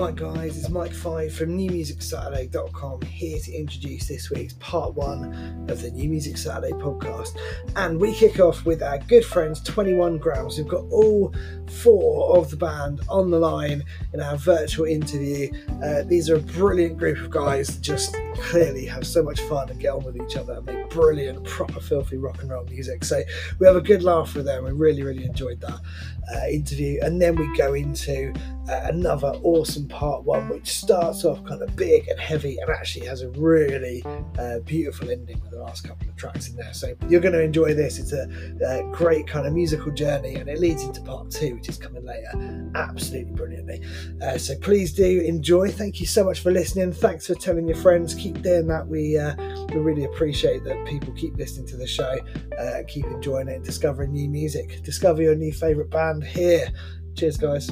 Hi guys, it's Mike Five from NewMusicSaturday.com here to introduce this week's part one of the New Music Saturday podcast. And we kick off with our good friends 21 Grams. We've got all four of the band on the line in our virtual interview. Uh, these are a brilliant group of guys just clearly have so much fun and get on with each other and make brilliant, proper, filthy rock and roll music. So we have a good laugh with them. We really, really enjoyed that uh, interview. And then we go into uh, another awesome part one, which starts off kind of big and heavy and actually has a really uh, beautiful ending with the last couple of tracks in there. So you're going to enjoy this. It's a, a, great kind of musical journey and it leads into part two, which is coming later, absolutely brilliantly. Uh, so please do enjoy. Thank you so much for listening. Thanks for telling your friends. Keep doing that. We uh, we really appreciate that people keep listening to the show, uh, keep enjoying it, discovering new music. Discover your new favourite band here. Cheers, guys.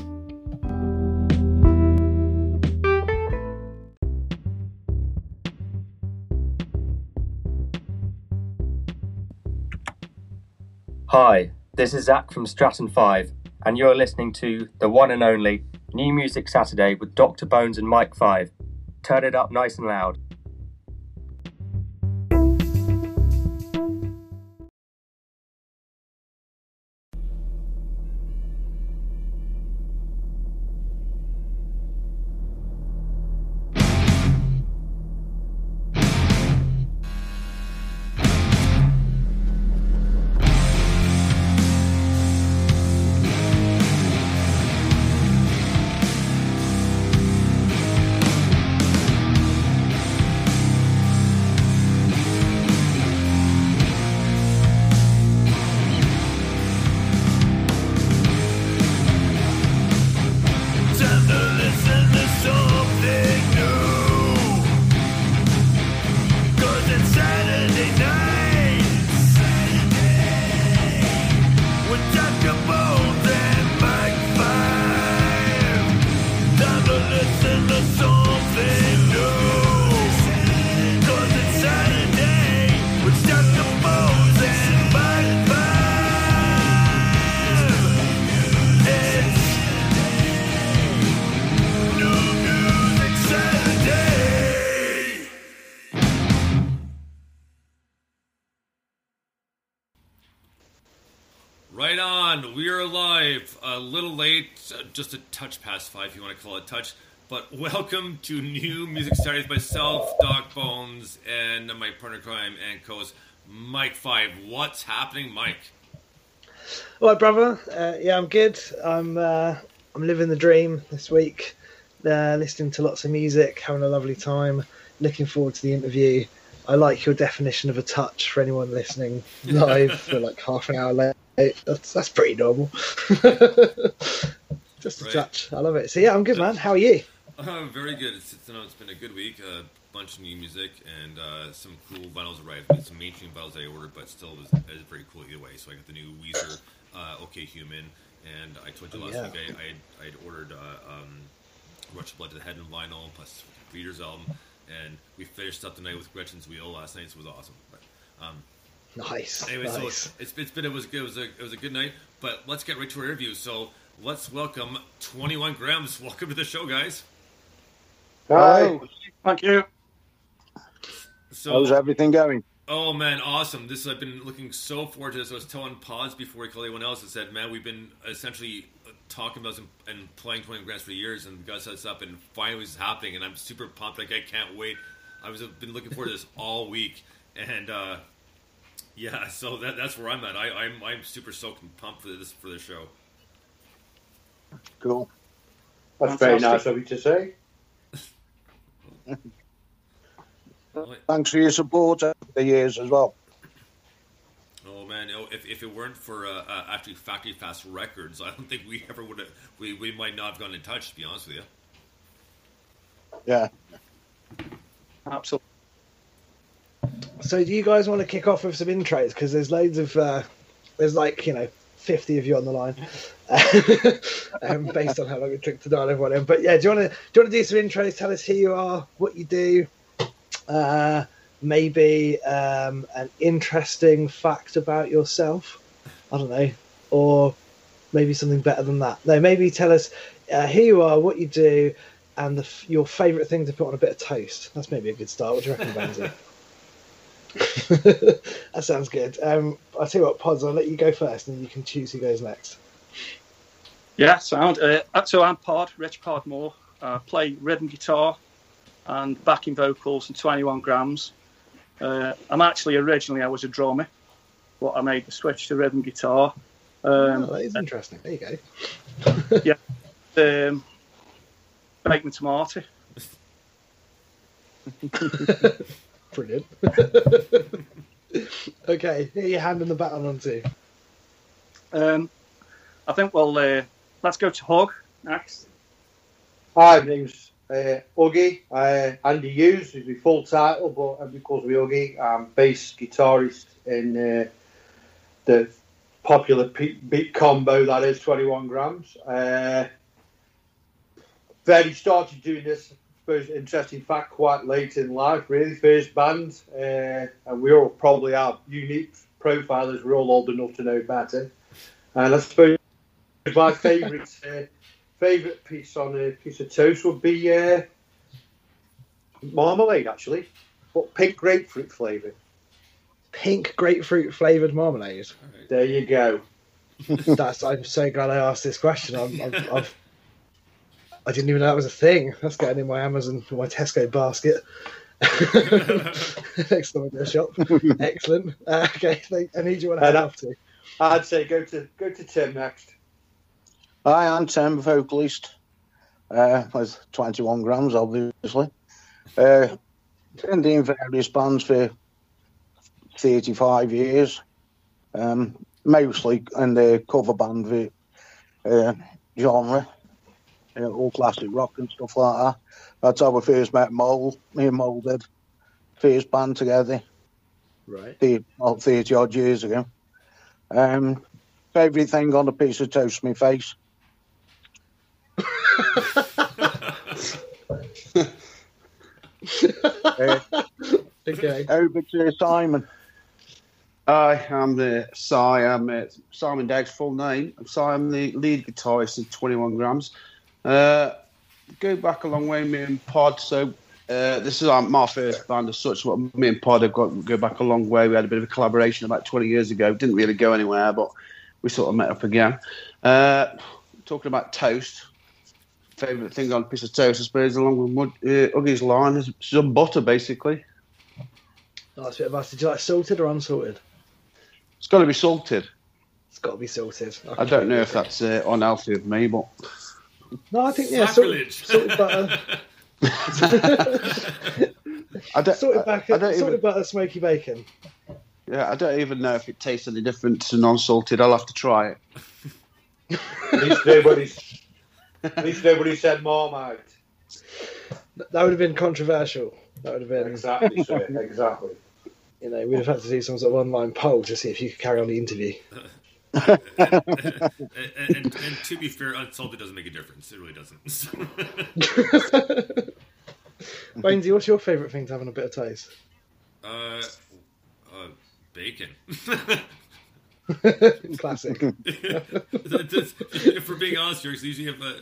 Hi, this is Zach from Stratton 5, and you're listening to the one and only New Music Saturday with Dr. Bones and Mike 5. Turn it up nice and loud. Just a touch past five, if you want to call it touch. But welcome to New Music Saturdays. Myself, Doc Bones, and my partner crime and co-host Mike Five. What's happening, Mike? All right, brother. Uh, yeah, I'm good. I'm uh, I'm living the dream this week. Uh, listening to lots of music, having a lovely time. Looking forward to the interview. I like your definition of a touch for anyone listening live for like half an hour That's that's pretty normal. Just right. a touch. I love it. So yeah, I'm good, man. How are you? Uh, I'm very good. It's, it's, it's been a good week. A bunch of new music and uh, some cool vinyls arrived. Some mainstream vinyls I ordered, but still it was, it was very cool either way. So I got the new Weezer, uh, OK Human, and I told you last yeah. week I, I, had, I had ordered uh, um, Rush Blood to the Head and vinyl plus Breeders album, and we finished up the night with Gretchen's Wheel last night, so it was awesome. But, um, nice. Anyway, nice. so it's, it's, it's been it was good. It was a it was a good night. But let's get right to our interview. So let's welcome 21 Grams. Welcome to the show, guys. Hi. Thank you. So, How's everything going? Oh man, awesome! This I've been looking so forward to this. I was telling Pods before we called anyone else. I said, "Man, we've been essentially talking about and, and playing 20 grams for years, and got set up, and finally it's happening, and I'm super pumped. Like I can't wait. I was been looking forward to this all week, and uh, yeah, so that, that's where I'm at. I, I'm I'm super stoked and pumped for this for the show. Cool. That's very nice of you to say. Thanks for your support over the years as well. Oh man, if, if it weren't for uh, uh, actually Factory Fast Records, I don't think we ever would have. We, we might not have gone in touch. To be honest with you. Yeah. Absolutely. So, do you guys want to kick off with some intros? Because there's loads of, uh, there's like you know 50 of you on the line um, based on how long it took to dial everyone in. But yeah, do you want to do you want to do some intros? Tell us who you are, what you do, uh, maybe um, an interesting fact about yourself. I don't know, or maybe something better than that. No, maybe tell us uh, who you are, what you do, and the, your favourite thing to put on a bit of toast. That's maybe a good start. What do you reckon, Benzie? that sounds good. Um, I'll tell you what, Pods, I'll let you go first and you can choose who goes next. Yeah, sound. Uh, so I'm Pod, Rich Podmore. I play rhythm guitar and backing vocals and 21 grams. Uh, I'm actually originally I was a drummer, but I made the switch to rhythm guitar. Um, oh, that is interesting. There you go. yeah, um, bacon tomato. Brilliant. okay, who are you handing the baton on to? Um, I think well, uh, let's go to Hug next. Hi, my name's uh, Uggy. Uh, Andy Hughes is my full title, but everybody calls me Uggy. I'm bass guitarist in uh, the popular beat combo that is 21 grams. Uh, very started doing this suppose interesting fact quite late in life, really. First band, uh, and we all probably are unique profilers. We're all old enough to know better. And I suppose my favourite uh, favourite piece on a piece of toast would be uh, marmalade, actually, but pink grapefruit flavour. Pink grapefruit flavoured marmalade. There you go. That's. I'm so glad I asked this question. I'm, I've, I've I didn't even know that was a thing. That's getting in my Amazon, my Tesco basket. Next time I go shop. Excellent. Uh, okay, I need you want to head up to. I'd say go to go to Tim next. Hi, I'm Tim, vocalist. Uh, with 21 grams, obviously. Uh, been in various bands for 35 years. Um, mostly in the cover band uh, genre you know, all classic rock and stuff like that. That's how we first met Mole. Me and Mole did first band together. Right. The, well, 30 odd years ago. Um, favourite thing on a piece of toast, my face. uh, okay. Over to Simon. Hi, I'm the Si. I'm uh, Simon Dagg's full name. I'm Si. I'm the lead guitarist of 21 Grams. Uh, go back a long way, me and Pod. So uh, this is my first band as such. What me and Pod have got go back a long way. We had a bit of a collaboration about 20 years ago. Didn't really go anywhere, but we sort of met up again. Uh, talking about toast, favourite thing on a piece of toast, I suppose, along with Mud, uh, Uggy's line, is some butter, basically. That's a bit of us. Did you like salted or unsalted? It's got to be salted. It's got to be salted. I, I don't know if that's uh, unhealthy of me, but no, I think yeah, salt, salted butter. I don't, salted, back, I don't salted even, butter, smoky bacon. Yeah, I don't even know if it tastes any different to non-salted. I'll have to try it. at least nobody, at least nobody said Marmite. That would have been controversial. That would have been exactly, sir, exactly. You know, we'd have had to do some sort of online poll to see if you could carry on the interview and, and, and, to be fair, unsalted doesn't make a difference. It really doesn't. Bainesy, what's your favourite thing to have on a bit of toast? Uh, uh bacon. Classic. if we're being honest, you usually have a,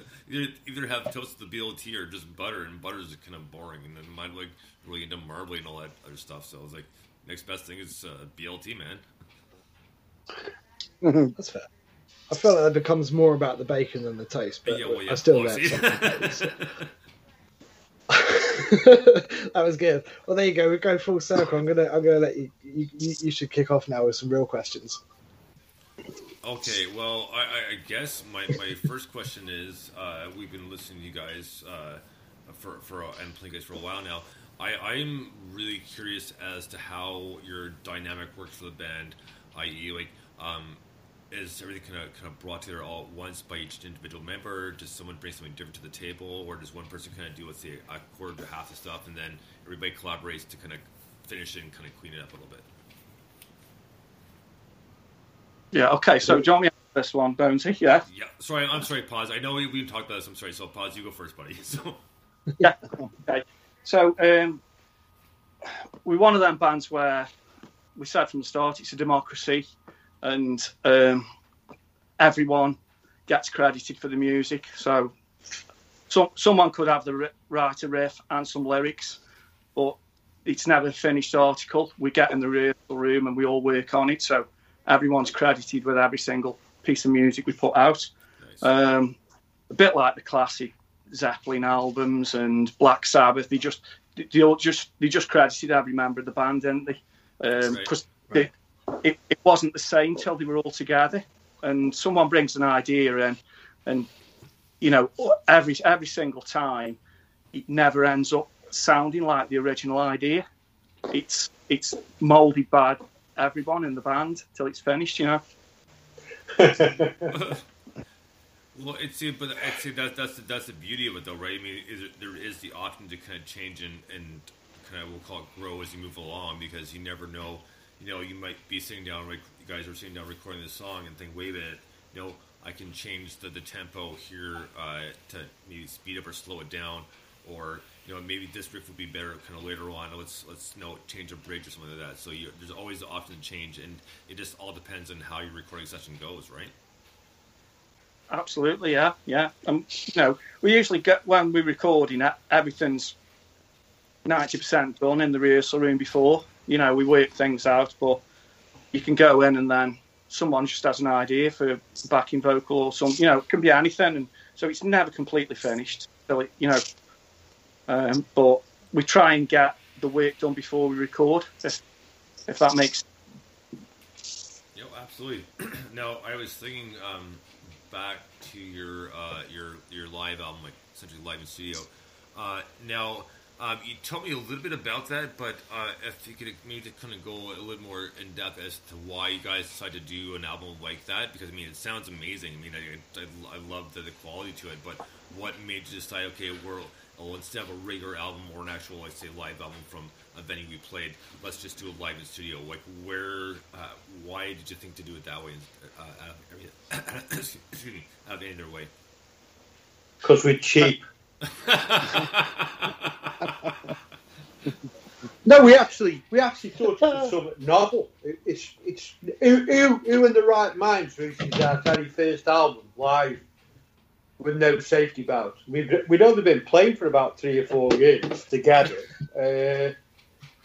either have toast with the BLT or just butter, and butter is kind of boring. And then mine like really into marbling and all that other stuff. So I was like, next best thing is uh, BLT, man. That's fair. I feel like it becomes more about the bacon than the taste, but yeah, well, yeah, I still like it. that was good. Well, there you go. We go full circle. I'm gonna, I'm gonna let you, you. You should kick off now with some real questions. Okay. Well, I, I guess my, my first question is: uh, We've been listening to you guys uh, for for and playing guys for a while now. I, I'm really curious as to how your dynamic works for the band, i.e., like um, is everything kind of kind of brought together all at once by each individual member? Does someone bring something different to the table, or does one person kind of do let's say a quarter to half the stuff, and then everybody collaborates to kind of finish it and kind of clean it up a little bit? Yeah. Okay. So, John, me this one, Bonesy. Yeah. Yeah. Sorry, I'm sorry. Pods. I know we we talked about this. I'm sorry. So, Pods. You go first, buddy. So. yeah. Okay. So, um, we're one of them bands where we said from the start it's a democracy and um, everyone gets credited for the music. So so, someone could have the write a riff and some lyrics, but it's never a finished article. We get in the rehearsal room and we all work on it. So everyone's credited with every single piece of music we put out. Nice. Um, a bit like the classic Zeppelin albums and Black Sabbath. They just they all just they just credited every member of the band, didn't they? Because um, right. It, it wasn't the same till they were all together. And someone brings an idea in, and you know every every single time, it never ends up sounding like the original idea. It's it's molded by everyone in the band till it's finished, you know. well, it's but I'd say that that's the, that's the beauty of it, though, right? I mean, is it, there is the option to kind of change and, and kind of we'll call it grow as you move along because you never know. You know, you might be sitting down, you guys are sitting down recording this song and think, wait a minute, you know, I can change the, the tempo here uh, to maybe speed up or slow it down, or you know maybe this riff would be better kind of later on. Let's let's you know change a bridge or something like that. So you, there's always often change, and it just all depends on how your recording session goes, right? Absolutely, yeah, yeah. Um, you know, we usually get when we're recording, everything's ninety percent done in the rehearsal room before. You know, we work things out, but you can go in and then someone just has an idea for backing vocal or some, you know, it can be anything, and so it's never completely finished. So it, you know, um, but we try and get the work done before we record, if, if that makes. Yeah, absolutely. now I was thinking um, back to your uh, your your live album, like essentially live in studio. Uh, now um, you told me a little bit about that, but uh, if you could maybe kind of go a little more in depth as to why you guys decided to do an album like that, because I mean it sounds amazing. I mean I, I, I love the, the quality to it, but what made you decide? Okay, we're oh, instead of a regular album or an actual, like say, live album from a venue we played, let's just do a live in studio. Like, where, uh, why did you think to do it that way? Uh, out of, excuse me, out of any other way? Because we're cheap. no, we actually we actually thought it was something novel. It, it's it's who, who, who in the right minds releases our very first album live with no safety belts. We've we'd only been playing for about three or four years together, uh,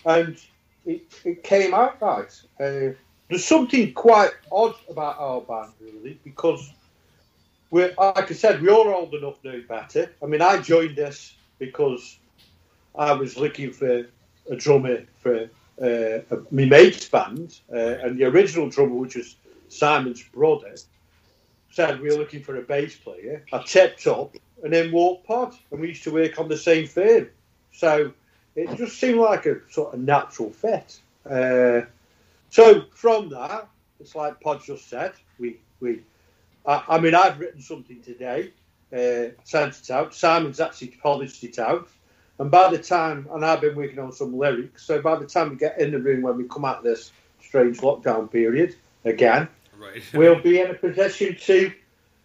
and it, it came out right. Uh, there's something quite odd about our band, really, because we're like I said, we're all old enough know better. I mean, I joined this because I was looking for a drummer for uh, my mate's band, uh, and the original drummer, which was Simon's brother, said we were looking for a bass player. I tipped up and then walked pod, and we used to work on the same firm. So it just seemed like a sort of natural fit. Uh, so from that, it's like Pod just said, we we. I, I mean, I've written something today, uh, sent it out. Simon's actually polished it out, and by the time, and I've been working on some lyrics. So by the time we get in the room when we come out of this strange lockdown period again, Right. we'll be in a position to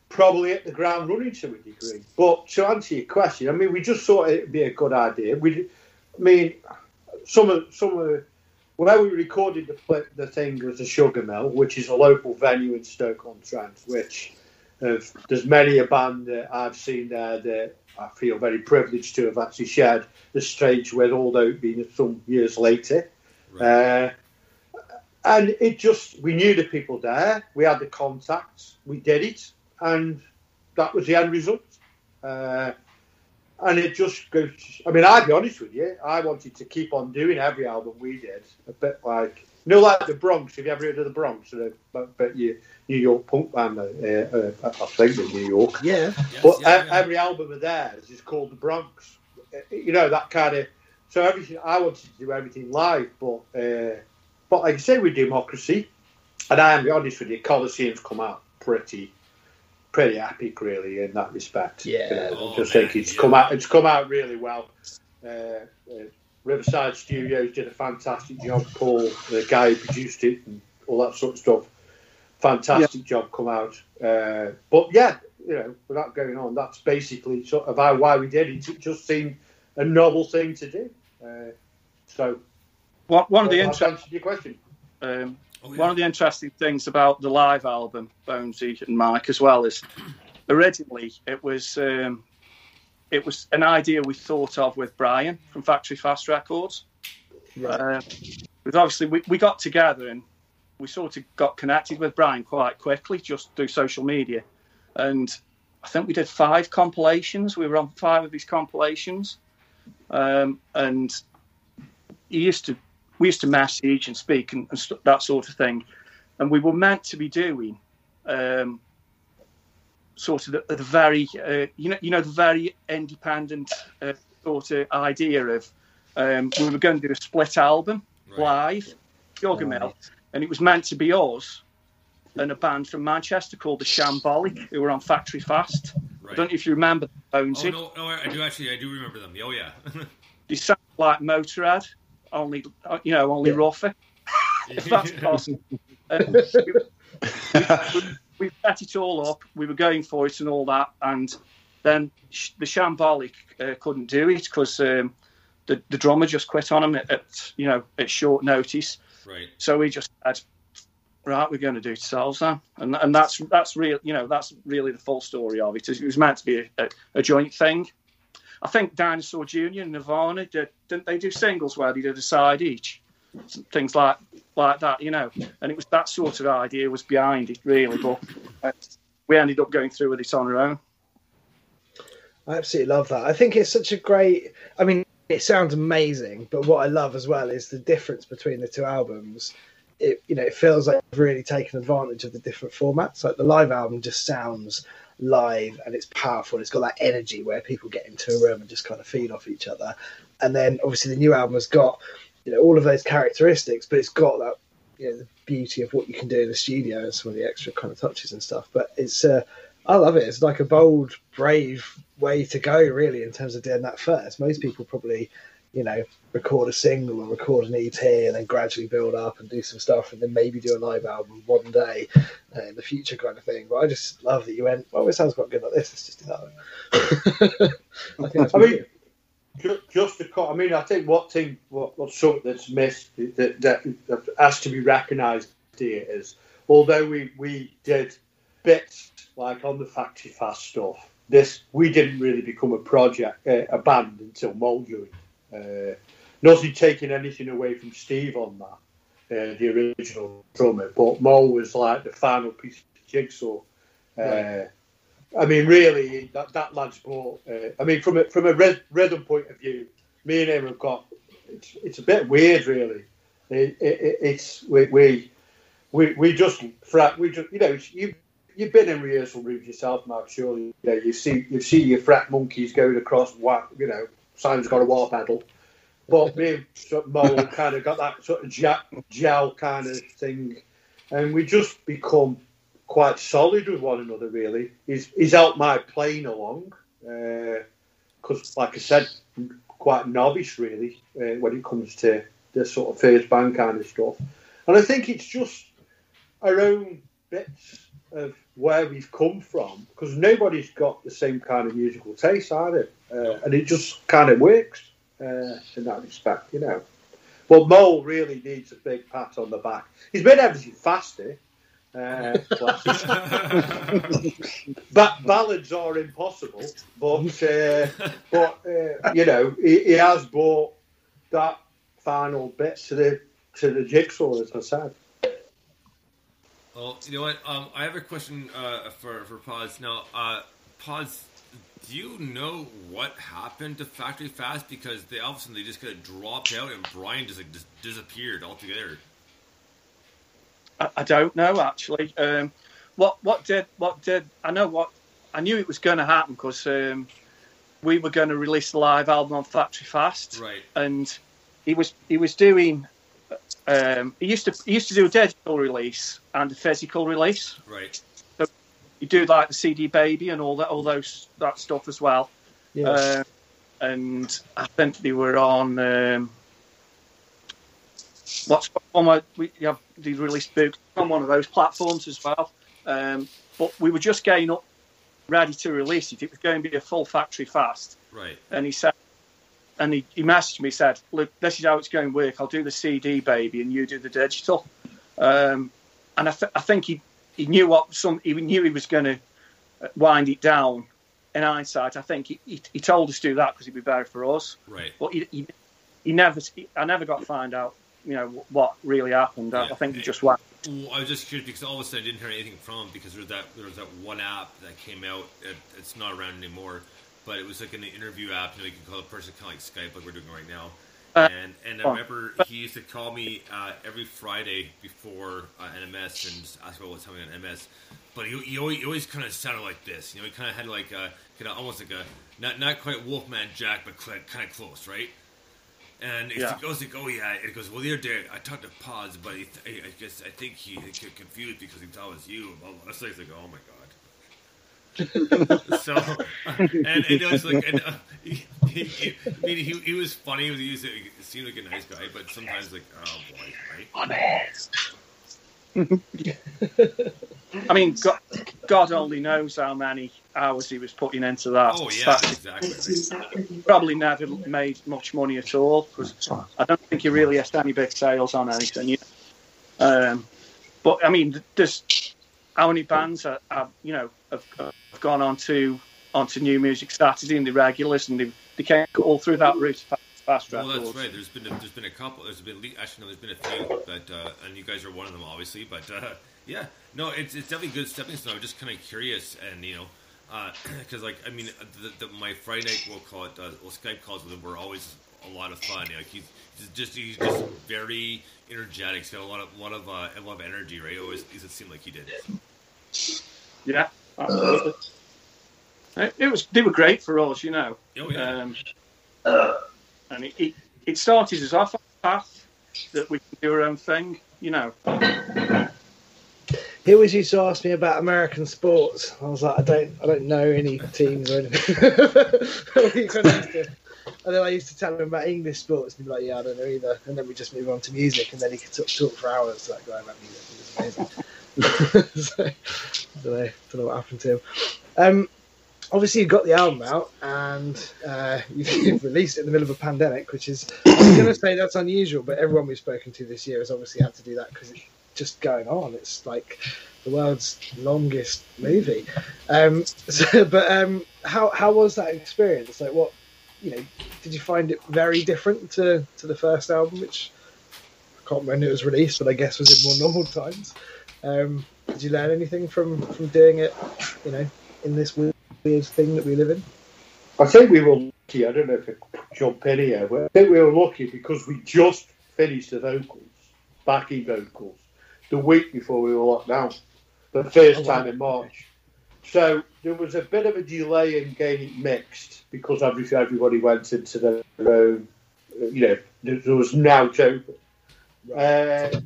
probably hit the ground running to a degree. But to answer your question, I mean, we just thought it'd be a good idea. We, I mean, some of some of where we recorded the the thing was a Sugar Mill, which is a local venue in Stoke on Trent. Which have, there's many a band that I've seen there that I feel very privileged to have actually shared the stage with, although it being some years later. Right. Uh, and it just we knew the people there, we had the contacts, we did it, and that was the end result. Uh, and it just goes. I mean, I'll be honest with you. I wanted to keep on doing every album we did, a bit like you know, like the Bronx. Have you ever heard of the Bronx? But, but you, New York punk band, uh, uh, I think in New York. Yeah. But yeah, yeah. every album of theirs is called the Bronx. You know that kind of. So everything I wanted to do everything live, but uh, but like I say, with democracy, and I am be honest with you, Colosseum's come out pretty pretty epic, really, in that respect. Yeah, you know, oh, I just man, think it's yeah. come out. It's come out really well. Uh, uh, Riverside Studios did a fantastic job. Paul, the guy who produced it, and all that sort of stuff, fantastic yeah. job come out. Uh, but yeah, you know, without going on, that's basically sort of how, why we did it. It just seemed a novel thing to do. Uh, so one, one of the interesting your question. Um, oh, yeah. One of the interesting things about the live album, Bonesy and Mike, as well, is originally it was um, it was an idea we thought of with Brian from Factory Fast Records. Right. Uh, we've obviously we, we got together and we sort of got connected with Brian quite quickly just through social media, and I think we did five compilations. We were on five of these compilations, um, and he used to we used to message and speak and, and st- that sort of thing, and we were meant to be doing. Um, sort of the, the very uh, you know you know the very independent uh, sort of idea of um, we were going to do a split album Right. live Sugar Mill and it was meant to be us and a band from Manchester called the Shambolic who were on Factory Fast I don't know if you remember Oh Bonesy no, no, I do actually. I do remember them. Oh yeah. they sound like Motorhead only uh, you know only Yeah. rougher if that's possible And we, we set it all up. We were going for it and all that, and then sh- the Shambolic uh, couldn't do it because um, the the drummer just quit on him at, at you know at short notice. right. So we just said, right, we're going to do it ourselves then, and and that's that's real. You know, that's really the full story of it. It was meant to be a, a, a joint thing. I think Dinosaur Jr. and Nirvana did, didn't they do singles where they did a side each, things like like that, you know. And it was that sort of idea was behind it really, but uh, we ended up going through with it on our own. I absolutely love that. I think it's such a great. I mean, it sounds amazing, but what I love as well is the difference between the two albums. It you know it feels like they've really taken advantage of the different formats. Like the live album just sounds live and it's powerful. It's got that energy where people get into a room and just kind of feed off each other. And then obviously the new album has got you know all of those characteristics, but it's got that you know the beauty of what you can do in the studio and some of the extra kind of touches and stuff. But it's uh, I love it. It's like a bold, brave way to go, really, in terms of doing that first. Most people probably, you know, record a single or record an EP and then gradually build up and do some stuff and then maybe do a live album one day uh, in the future, kind of thing. But I just love that you went, well, it sounds quite good like this. Let's just do that. I I mean, ju- just to cut, I mean, I think what thing, what, what's something that's missed that, that, that has to be recognised here is, although we, we did bits like on the factory fast stuff, this we didn't really become a project, uh, a band until joined. Uh, nothing taking anything away from Steve on that, uh, the original drummer, but Mole was like the final piece of jigsaw. Uh, I mean, really, that, that lad's brought. Uh, I mean, from a from a red, rhythm point of view, me and him have got. It's, it's a bit weird, really. It, it, it's we, we we we just frat. We just you know you you've been in rehearsal rooms yourself, Mark. Surely you know you see you see your frat monkeys going across. What you know, Simon's got a wah pedal. But me and Mo kind of got that sort of gel, gel kind of thing, and we just become quite solid with one another. Really, he's he's helped my playing along because, like I said, I'm quite novice really uh, when it comes to the sort of first band kind of stuff. And I think it's just our own bits of where we've come from because nobody's got the same kind of musical taste either, uh, and it just kind of works uh, in that respect, you know. But Mole really needs a big pat on the back. He's made everything faster. Uh, ba- ballads are impossible, but uh, but uh, you know he, he has brought that final bit to the to the jigsaw, as I said. Well, you know what? Um, I have a question uh, for for Paz now. Uh, Paz, do you know what happened to Factory Fast? Because they all of a sudden they just kind of dropped out, and Brian just like disappeared altogether. I, I don't know actually. Um, what what did what did I know what I knew it was going to happen because um, we were going to release the live album on Factory Fast, Right. and he was he was doing. Um, he used to he used to do a digital release and a physical release. Right. You do like the CD Baby and all that all those that stuff as well. Yeah. Uh, and I think they were on um, what's on my we have they released books on one of those platforms as well. Um, but we were just getting up ready to release it. It was going to be a full factory fast, Right. and he said, and he, he messaged me said, "Look, this is how it's going to work. I'll do the CD baby, and you do the digital." Um, and I, th- I think he he knew what some he knew he was going to uh, wind it down in hindsight, I think he, he, he told us to do that because it'd be better for us. Right. But he, he, he never, I never got to find out, you know, what really happened. I, Yeah. I think he just went. I was just curious because all of a sudden I didn't hear anything from him because there was that there was that one app that came out. It, it's not around anymore, but it was like an interview app. You know, you can call a person kind of like Skype, like we're doing right now. Uh, and and I oh. remember he used to call me uh, every Friday before uh, NMS and ask about what's happening on MS. But he, he always, always kind of sounded like this. You know, he kind of had like a kind of almost like a not not quite Wolfman Jack, but kind of close, right? And if Yeah. he goes like, oh yeah, it goes. Well, the other day I talked to Paz, but he th- I guess I think he got confused because he thought it was you. Blah, blah. I was like, oh my god. so, and, and it was like, and, uh, he, he, he, I mean, he, he was funny. He, was, he, was, he seemed like a nice guy, but sometimes like, oh boy, right? I mean, God, God only knows how many hours he was putting into that. Oh yeah, That- exactly. Right. probably never made much money at all because I don't think he really has any big sales on anything. You know? um, but I mean, there's how many bands are, are you know have, have gone on to onto New Music Saturday and the regulars and they, they came all through that route fast, fast Well, that's right. There's been a, there's been a couple. There's been actually no, there's been a few, but uh, and you guys are one of them, obviously. But uh, yeah, no, it's it's definitely good stepping stone. I'm just kind of curious, and you know, because like I mean, the, the, my Friday night we'll call it, uh, well, Skype calls with him were always a lot of fun. Like he's, he's just he's just very energetic. He's got a lot of lot of uh, a lot of energy, right? Always, it seemed like he did. Yeah, absolutely. It, it was they were great for us, you know. Oh yeah. Um, and it, it, it started us off a path that we can do our own thing, you know. He always used to ask me about American sports. I was like, I don't, I don't know any teams or anything. He kind of used to- and then I used to tell him about English sports, and he'd be like, "Yeah, I don't know either." And then we just move on to music, and then he could talk, talk for hours that guy about music. It was amazing. So, I don't know, don't know what happened to him. Um, obviously, you got the album out, and uh, you've, released it in the middle of a pandemic, which is I'm going to say that's unusual, but everyone we've spoken to this year has obviously had to do that because it's just going on. It's like the world's longest movie. Um, so, but um, how how was that experience? Like, what you know, did you find it very different to to the first album, which I can't remember when it was released, but I guess was in more normal times. Um, did you learn anything from from doing it? You know, in this weird, weird thing that we live in. I think we were lucky. I don't know if I could jump in here, but I think we were lucky because we just finished the vocals, backing vocals, the week before we were locked down, the first Oh, wow. time in March. So there was a bit of a delay in getting it mixed because obviously everybody went into their own, you know, there was now open. Uh,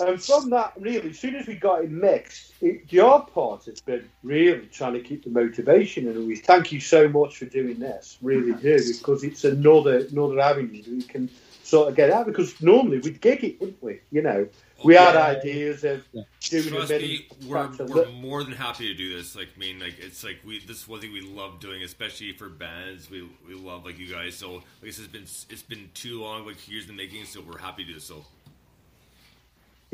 and from that, really, as soon as we got it mixed, it, the hard part has been really trying to keep the motivation. And we thank you so much for doing this, really do, because it's another another avenue that we can sort of get out. Because normally we'd gig it, wouldn't we? You know, we had ideas of doing a Trust bit me, we're, we're more than happy to do this. Like, I mean, like it's like we this is one thing we love doing, especially for bands. We we love like you guys. So, like this has been it's been too long, like years in the making. So we're happy to do this. so.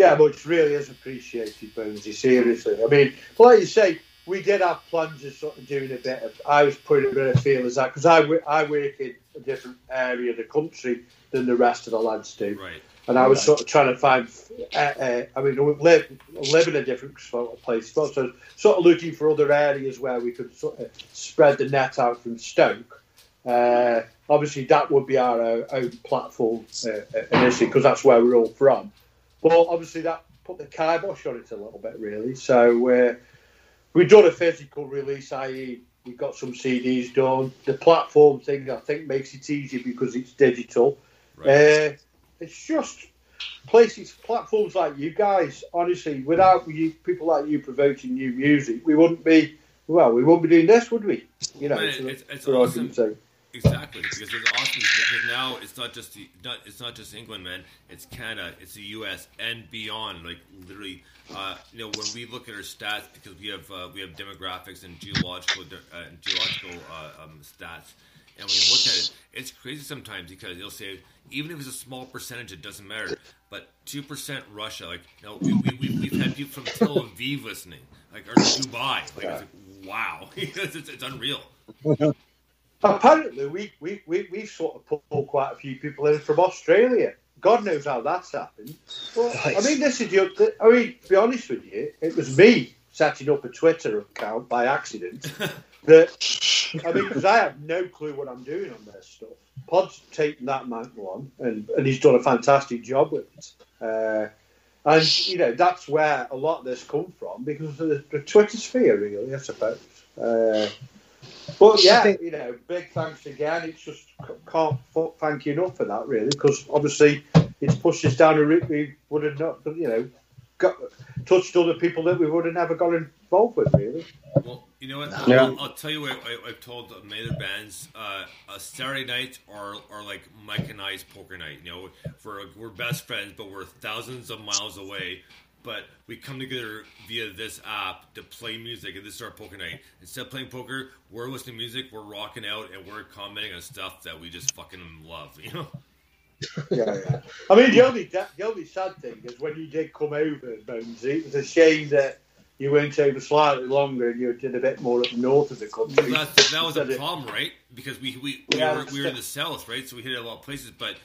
Yeah, but it really is appreciated, Bonesy, seriously. I mean, like you say, we did have plans of sort of doing a bit of, I was putting a bit of feelers out, because I, I work in a different area of the country than the rest of the lads do. Right. And I was sort of trying to find, uh, uh, I mean, we live, live in a different sort of place, so sort of looking for other areas where we could sort of spread the net out from Stoke. Uh, obviously, that would be our uh, own platform uh, initially, because that's where we're all from. But obviously, that put the kibosh on it a little bit, really. So uh, we've done a physical release, i.e., we've got some CDs done. The platform thing, I think, makes it easier because it's digital. Right. Uh, it's just places, platforms like you guys. Honestly, without you, people like you promoting new music, we wouldn't be. Well, we wouldn't be doing this, would we? You know, it's- it's for awesome. Exactly, because it's awesome. Because now it's not just the, not it's not just England, man. It's Canada, it's the U.S. and beyond. Like literally, uh, you know, when we look at our stats, because we have uh, we have demographics and geological uh, and geological uh, um, stats, and when you look at it, it's crazy sometimes because you'll say even if it's a small percentage, it doesn't matter. But two percent Russia, like you know, we, we, we we've had people from Tel Aviv listening, like or Dubai, like it's like wow, it's, it's, it's unreal. Apparently, we, we, we, we've sort of pulled quite a few people in from Australia. God knows how that's happened. But, I mean, this is the. I mean, to be honest with you, it was me setting up a Twitter account by accident. that I mean, because I have no clue what I'm doing on their stuff. Pod's taken that mantle on, and, and he's done a fantastic job with it. Uh, and you know that's where a lot of this come from because of the, the Twitter sphere, really, I suppose. Uh, but yeah, think- you know, big thanks again. It's just can't thank you enough for that, really, because obviously it's pushed us down a route we would have not, you know, got touched other people that we would have never got involved with, really. Well, you know what? Yeah. I'll, I'll tell you what I, I've told many other bands. Uh, a Saturday night are, are like Mike and I's poker night. You know, for we're best friends, but we're thousands of miles away. But we come together via this app to play music, and this is our poker night. Instead of playing poker, we're listening to music, we're rocking out, and we're commenting on stuff that we just fucking love. You know? Yeah, yeah. I mean, the only the only sad thing is when you did come over, Bonesy, it was a shame that you went over slightly longer and you did a bit more up north of the country. That, that was a problem, right? Because we we, we, Yeah, were, we were in the south, right? So we hit a lot of places, but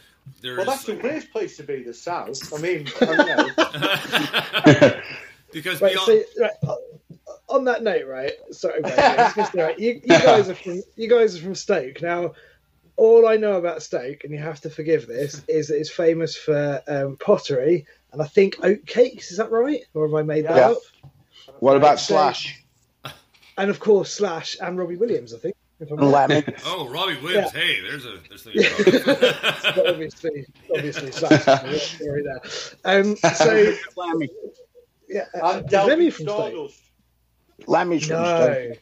there's Well, that's the worst place to be, the south. I mean, I don't know. because Right, we all, so right, uh, on that note, right? Sorry, Brady, I was gonna say, right, you, you guys are from you guys are from Stoke. Now, all I know about Stoke, and you have to forgive this, is that it's famous for um, pottery and I think oat cakes. Is that right, or have I made that Yeah. up? What about So- Slash? And of course, Slash and Robbie Williams. I think. If I'm And oh Robbie Williams, hey, there's a there's something. Yeah. But obviously, obviously, sorry is the there. Um, so Lemmy. yeah, uh, And is Lemmy Delvin from Stoke? Stardust. Lemmy's from Stoke. No.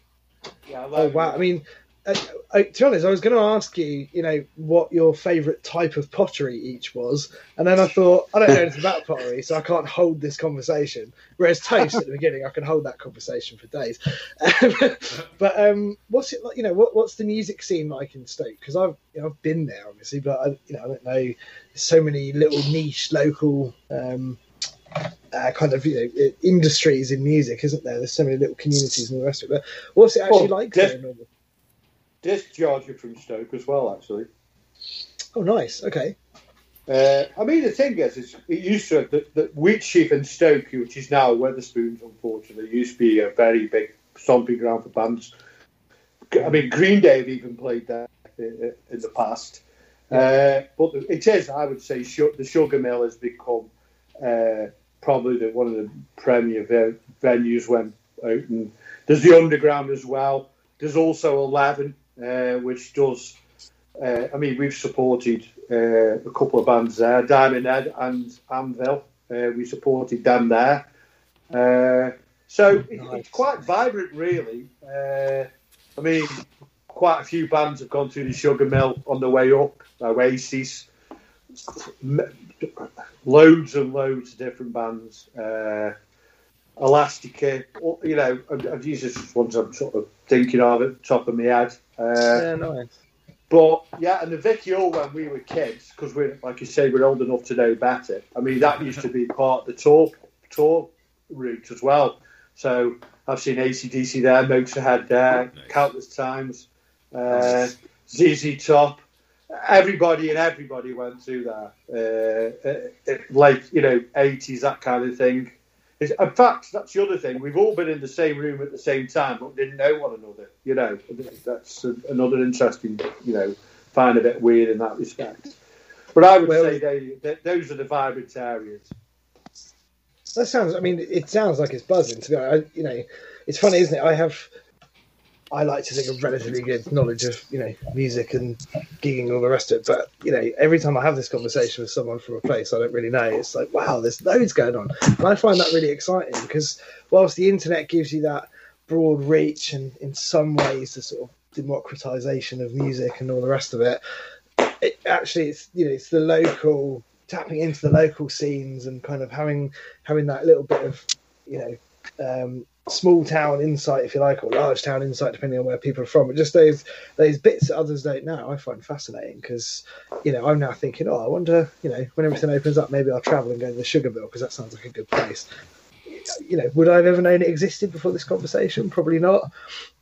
Yeah, Oh wow! I mean, uh, to be honest, I was going to ask you, you know, what your favourite type of pottery each was, and then I thought I don't know anything about pottery, so I can't hold this conversation. Whereas toast at the beginning, I can hold that conversation for days. but um, what's it like? You know, what, what's the music scene like in Stoke? Because I've you know, I've been there, obviously, but I, you know, I don't know. There's so many little niche local. Um, uh, kind of you know industries in music, isn't there? There's so many little communities and the rest of it. But what's it actually Well, like def- Normal? From Stoke as well, actually. Oh, nice. Okay. Uh, I mean, the thing is, is it used to the, the Wheatsheaf and Stoke, which is now Wetherspoons, unfortunately, used to be a very big stomping ground for bands. I mean, Green Day have even played there in, in the past. Uh, but it is, I would say, the Sugar Mill has become uh, probably the, one of the premier ve- venues when out. And there's the Underground as well. There's also Eleven, uh, which does. Uh, I mean, we've supported uh, a couple of bands there, Diamond Head and Anvil. Uh, we supported them there. Uh, so it, it's quite vibrant, really. Uh, I mean, quite a few bands have gone through the Sugar Mill on the way up. Oasis, loads and loads of different bands. Uh, Elastica, you know, these are just ones I'm sort of thinking of at the top of my head. Uh, yeah, nice. but yeah, and the Vicky when we were kids, because we're like you say, we're old enough to know better. I mean, that used to be part of the tour tour route as well. So I've seen ACDC there, Motorhead there, Nice. countless times. Uh, ZZ Top, everybody and everybody went through there. Uh, uh, it- like you know, eighties that kind of thing. In fact, that's the other thing. We've all been in the same room at the same time, but didn't know one another. You know, that's a, another interesting. You know, find a bit weird in that respect. But I would Well- say they, they, those are the vibrant areas. That sounds. I mean, it sounds like it's buzzing. To be honest, I, you know, it's funny, isn't it? I have. I like to think of relatively good knowledge of you know music and gigging and all the rest of it. But you know, every time I have this conversation with someone from a place I don't really know, it's like wow, there's loads going on, and I find that really exciting because whilst the internet gives you that broad reach and in some ways the sort of democratization of music and all the rest of it, it actually it's you know it's the local tapping into the local scenes and kind of having having that little bit of you know um, small town insight, if you like, or large town insight, depending on where people are from. But just those those bits that others don't know, I find fascinating because you know I'm now thinking, oh, I wonder, you know, when everything opens up, maybe I'll travel and go to the Sugar Mill because that sounds like a good place. you know, would I have ever known it existed before this conversation? Probably not.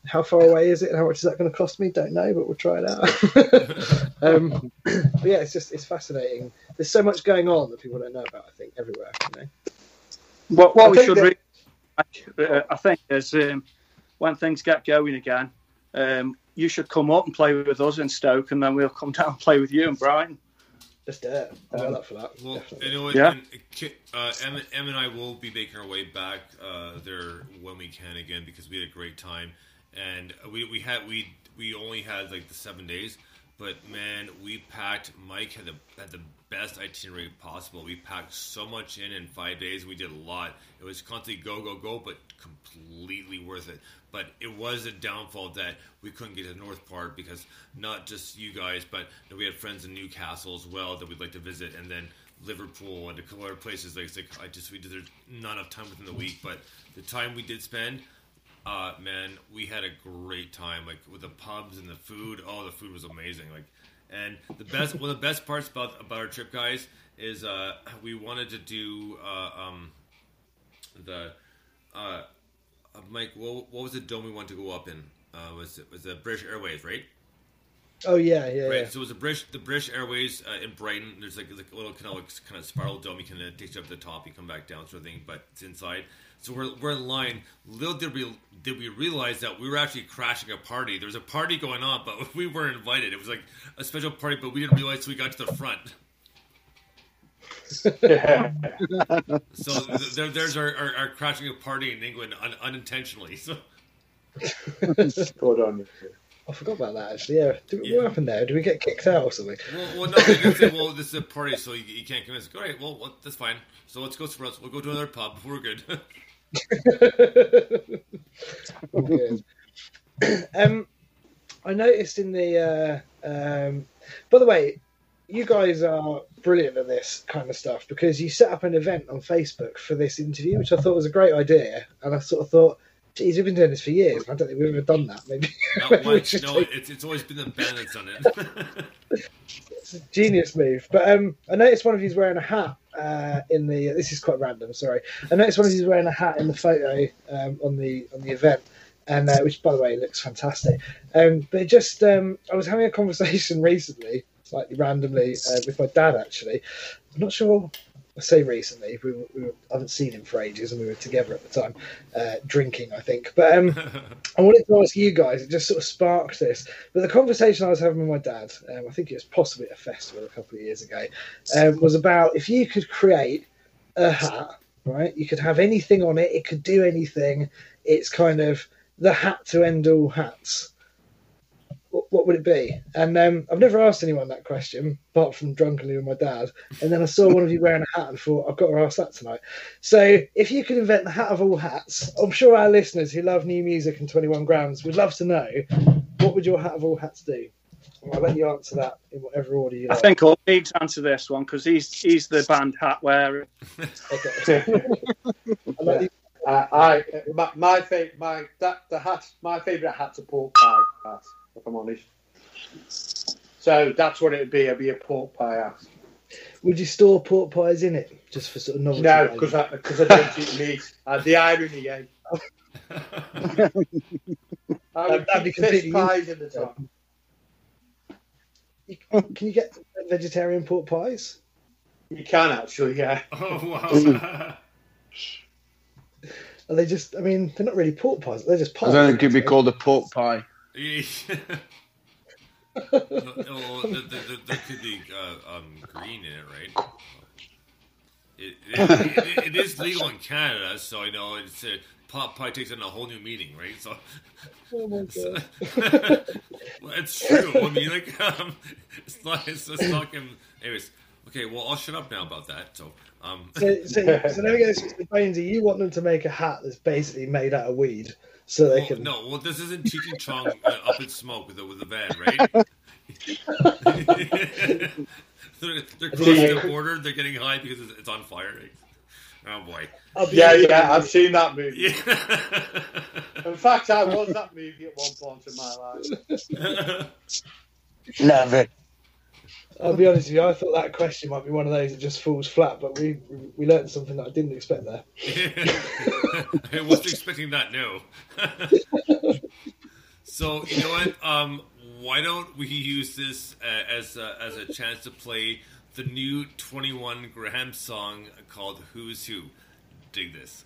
How far away is it? And how much is that going to cost me? Don't know, but we'll try it out. um, but yeah, it's just it's fascinating. There's so much going on that people don't know about. I think everywhere. You know? What, what I we should that- I think, is um, when things get going again, um, you should come up and play with us in Stoke, and then we'll come down and play with you in Brighton. Just do it. I'm well up for that. Well, Definitely. you know what? Yeah. and, Uh, em, em and I will be making our way back uh, there when we can again because we had a great time, and we we had we we only had like the seven days, but man, we packed. Mike had the had the best itinerary possible. We packed so much in in five days. We did a lot. It was constantly go go go, but completely worth it. But it was a downfall that we couldn't get to the north part because not just you guys, but you know, we had friends in Newcastle as well that we'd like to visit, and then Liverpool and a couple other places. Like, like I just we did there's not enough time within the week, but the time we did spend, uh, man, we had a great time. Like with the pubs and the food. Oh, the food was amazing. Like, and the best one of the best parts about about our trip, guys, is uh, we wanted to do uh, um, the uh, uh, Mike. What, what was the dome we wanted to go up in? Uh, was it was the British Airways, right? Oh yeah, yeah, Right. yeah. So it was the British, the British Airways uh, in Brighton. There's like, like a little kind of like, kind of spiral dome. You can uh, take you up to the top, you come back down, sort of thing. But it's inside. So we're, we're in line. Little did we did we realize that we were actually crashing a party. There was a party going on, but we weren't invited. It was like a special party, but we didn't realize. So we got to the front. Yeah. So th- there, there's our, our, our crashing a party in England un, unintentionally. So Good on you. I forgot about that actually. Yeah. Did, Yeah. What happened there? Did we get kicked out or something? Well, well no, they say, well, this is a party, so you, you can't come in. It's like, all right, well, well, that's fine. So let's go somewhere else. We'll go to another pub. We're good. Um, I noticed in the. Uh, um, by the way, you guys are brilliant at this kind of stuff because you set up an event on Facebook for this interview, which I thought was a great idea, and I sort of thought, geez, we've been doing this for years. I don't think we've ever done that. Maybe, Not maybe should No, take- it's, it's always been the band that's done it. It's a genius move. But um, I noticed one of you's wearing a hat uh, in the. This is quite random. Sorry. I noticed one of you's wearing a hat in the photo um, on the on the event, and uh, which, by the way, looks fantastic. Um, but just, um, I was having a conversation recently, slightly randomly, uh, with my dad. Actually, I'm not sure. I say recently. We, were, we were, I haven't seen him for ages, and we were together at the time, uh, drinking, I think. But um, I wanted to ask you guys. It just sort of sparked this. But the conversation I was having with my dad, um, I think it was possibly at a festival a couple of years ago, um, was about if you could create a hat, right? You could have anything on it. It could do anything. It's kind of the hat to end all hats. What, what would it be? And um, I've never asked anyone that question, apart from drunkenly with my dad. And then I saw one of you wearing a hat and thought, I've got to ask that tonight. So, if you could invent the hat of all hats, I'm sure our listeners who love new music and 21 grams would love to know what would your hat of all hats do? I'll let you answer that in whatever order you I like. think I'll need to answer this one because he's he's the band hat wearer. Okay. I'll let you- Uh, I my, my favorite my that the hat my favorite hat's a pork pie hat. If I'm honest. So that's what it'd be. It'd be a pork pie hat. Would you store pork pies in it just for sort of novelty? No, value? because I because I don't eat meat. Uh, the irony, eh? I would That'd be keep fish completely pies in the top. Can you get vegetarian pork pies? You can actually, yeah. oh, wow. Are they just? I mean, they're not really pork pies. They're just I pies. don't think it'd be called a pork pie. Yeah. well, the, the, the, there could be uh, um, green in it, right? It, it, it, it is legal in Canada, so I know it's uh, pot pie takes on a whole new meaning, right? So Oh my god. well, it's true. I mean, like, um, it's not. It's just talking. Anyways, okay. Well, I'll shut up now about that. So, um, So, so, so let me get this to Bonesy. You want them to make a hat that's basically made out of weed, so they well, can. no. Well, this isn't Cheech and Chong uh, up in smoke with the with the van, right? they're, they're crossing the border. They're getting high because it's, it's on fire. Oh boy. I'll Yeah, yeah, I've seen that movie. Yeah. In fact, I was that movie at one point in my life. Never. I'll be honest with you. I thought that question might be one of those that just falls flat, but we we learned something that I didn't expect there. I wasn't expecting that. No. so you know what? Um, why don't we use this uh, as a, as a chance to play the new Twenty One Grams song called "Who's Who"? Dig this.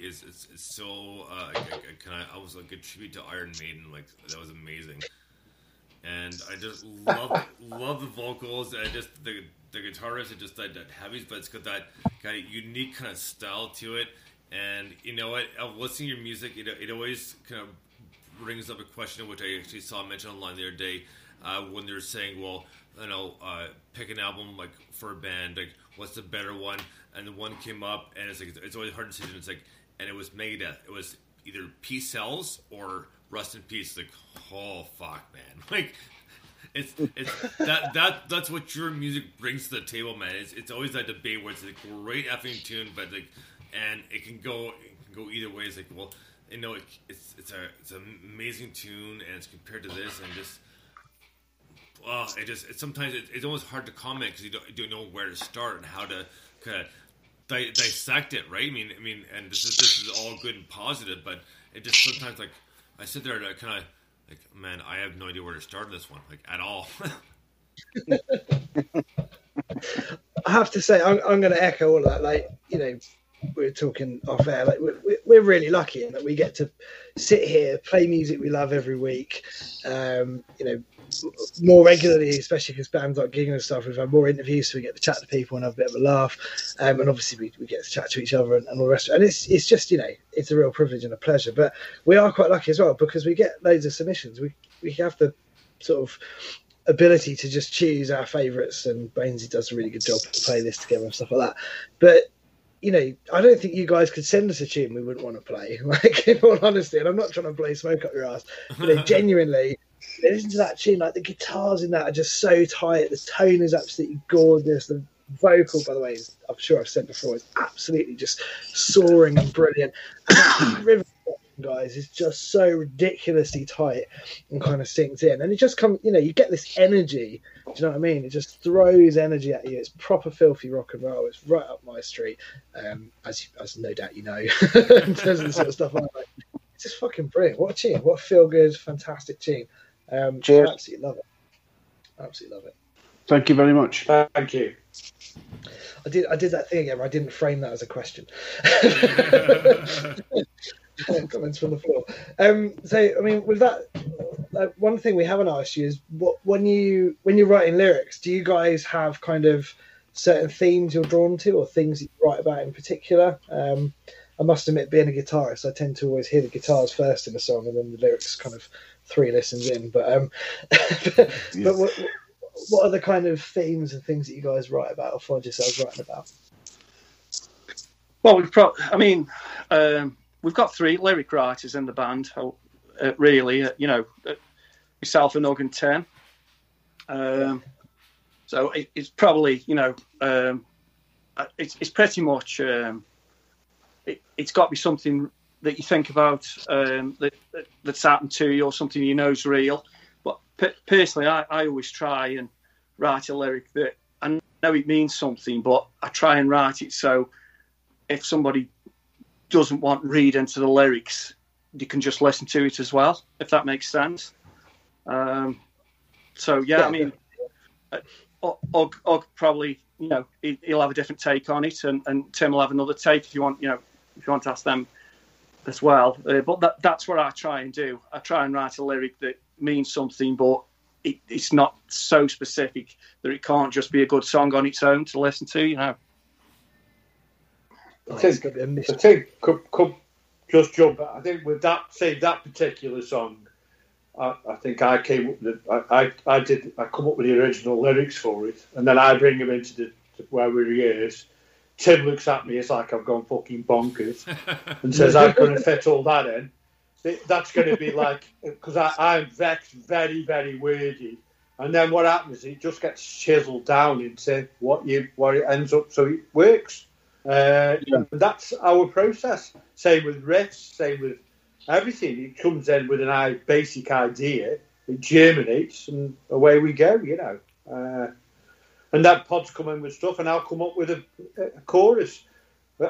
Is it's, it's so uh, almost like a tribute to Iron Maiden. Like that was amazing, and I just love love the vocals and just the the guitarist. It just that, that but it's got that kind of unique kind of style to it. And you know what? Listening to your music, it, it always kind of brings up a question which I actually saw mentioned online the other day uh, when they're saying, well, you know, uh, pick an album like for a band, like what's the better one? And the one came up, and it's like it's always hard decision. It's like, and it was Megadeth. It was either Peace Sells or Rust in Peace. Like, oh fuck, man, like. It's it's that that that's what your music brings to the table, man. It's it's always that debate where it's a great effing tune, but like, and it can go it can go either way. It's like, well, you know, it, it's it's a it's an amazing tune, and it's compared to this, and just oh, it just it, sometimes it, it's almost hard to comment because you don't, you don't know where to start and how to kind of di- dissect it, right? I mean, I mean, and this is this is all good and positive, but it just sometimes like I sit there and I kind of Like, man, I have no idea where to start this one, like at all. I have to say, I'm, I'm going to echo all that. Like, you know, we are talking off air. Like, we're, we're really lucky in that we get to sit here, play music we love every week. Um, you know, more regularly, especially because bands like gigging and stuff. We've had more interviews, so we get to chat to people and have a bit of a laugh. Um, and obviously, we, we get to chat to each other and, and all the rest. And it's it's just you know, it's a real privilege and a pleasure. But we are quite lucky as well because we get loads of submissions. We we have the sort of ability to just choose our favourites, and Bainesy does a really good job to play this together and stuff like that. But you know, I don't think you guys could send us a tune we wouldn't want to play. Like in all honesty, and I'm not trying to blow smoke up your ass, but you Listen to that tune, like the guitars in that are just so tight. The tone is absolutely gorgeous. The vocal, by the way, is, I'm sure I've said before, is absolutely just soaring and brilliant. And guys is just so ridiculously tight and kind of sinks in. And it just comes you know you get this energy. Do you know what i mean? It just throws energy at you. It's proper filthy rock and roll. It's right up my street. Um as as no doubt you know in terms of the sort of stuff i like. It's just fucking brilliant. What a tune what a feel good fantastic tune um Cheers. I absolutely love it absolutely love it Thank you very much. Thank you. I did. I did that thing again. Where I didn't frame that as a question. Comments from the floor. Um, so, I mean, with that, uh, one thing we haven't asked you is what when you when you're writing lyrics, do you guys have kind of certain themes you're drawn to, or things that you write about in particular? Um, I must admit, being a guitarist, I tend to always hear the guitars first in a song, and then the lyrics kind of three listens in. But um, but, but what, what are the kind of themes and things that you guys write about or find yourselves writing about? Well, we've pro- I mean, um, we've got three lyric writers in the band. uh, Uh, really, uh, you know, uh, myself and Ugg Ten. Um, so it, it's probably, you know, um, uh, it's, it's pretty much. Um, it, it's got to be something that you think about um, that, that that's happened to you or something you know is real. But per- personally, I, I always try and write a lyric that I know it means something, but I try and write it so if somebody doesn't want read into the lyrics, you can just listen to it as well, if that makes sense. Um, so yeah, I mean, uh, Ugg, Ugg probably you know he, he'll have a different take on it, and, and Tim will have another take if you want you know if you want to ask them as well. Uh, but that, that's what I try and do. I try and write a lyric that means something, but it, it's not so specific that it can't just be a good song on its own to listen to. You know. I It's think, gonna be a I mystery. think could, could just jump. I think with that, say that particular song, I, I think I came up with. I, I I did. I come up with the original lyrics for it, and then I bring them into the to where we rehearse. Tim looks at me, it's like I've gone fucking bonkers, and says I'm going to fit all that in. That's going to be like because I'm vexed, very, very wordy. And then what happens? It just gets chiseled down into what you what it ends up, so it works. Uh, and That's our process. Same with riffs, same with everything. It comes in with an basic idea, it germinates, and away we go. You know. Uh, and that Pods come in with stuff, and I'll come up with a, a chorus.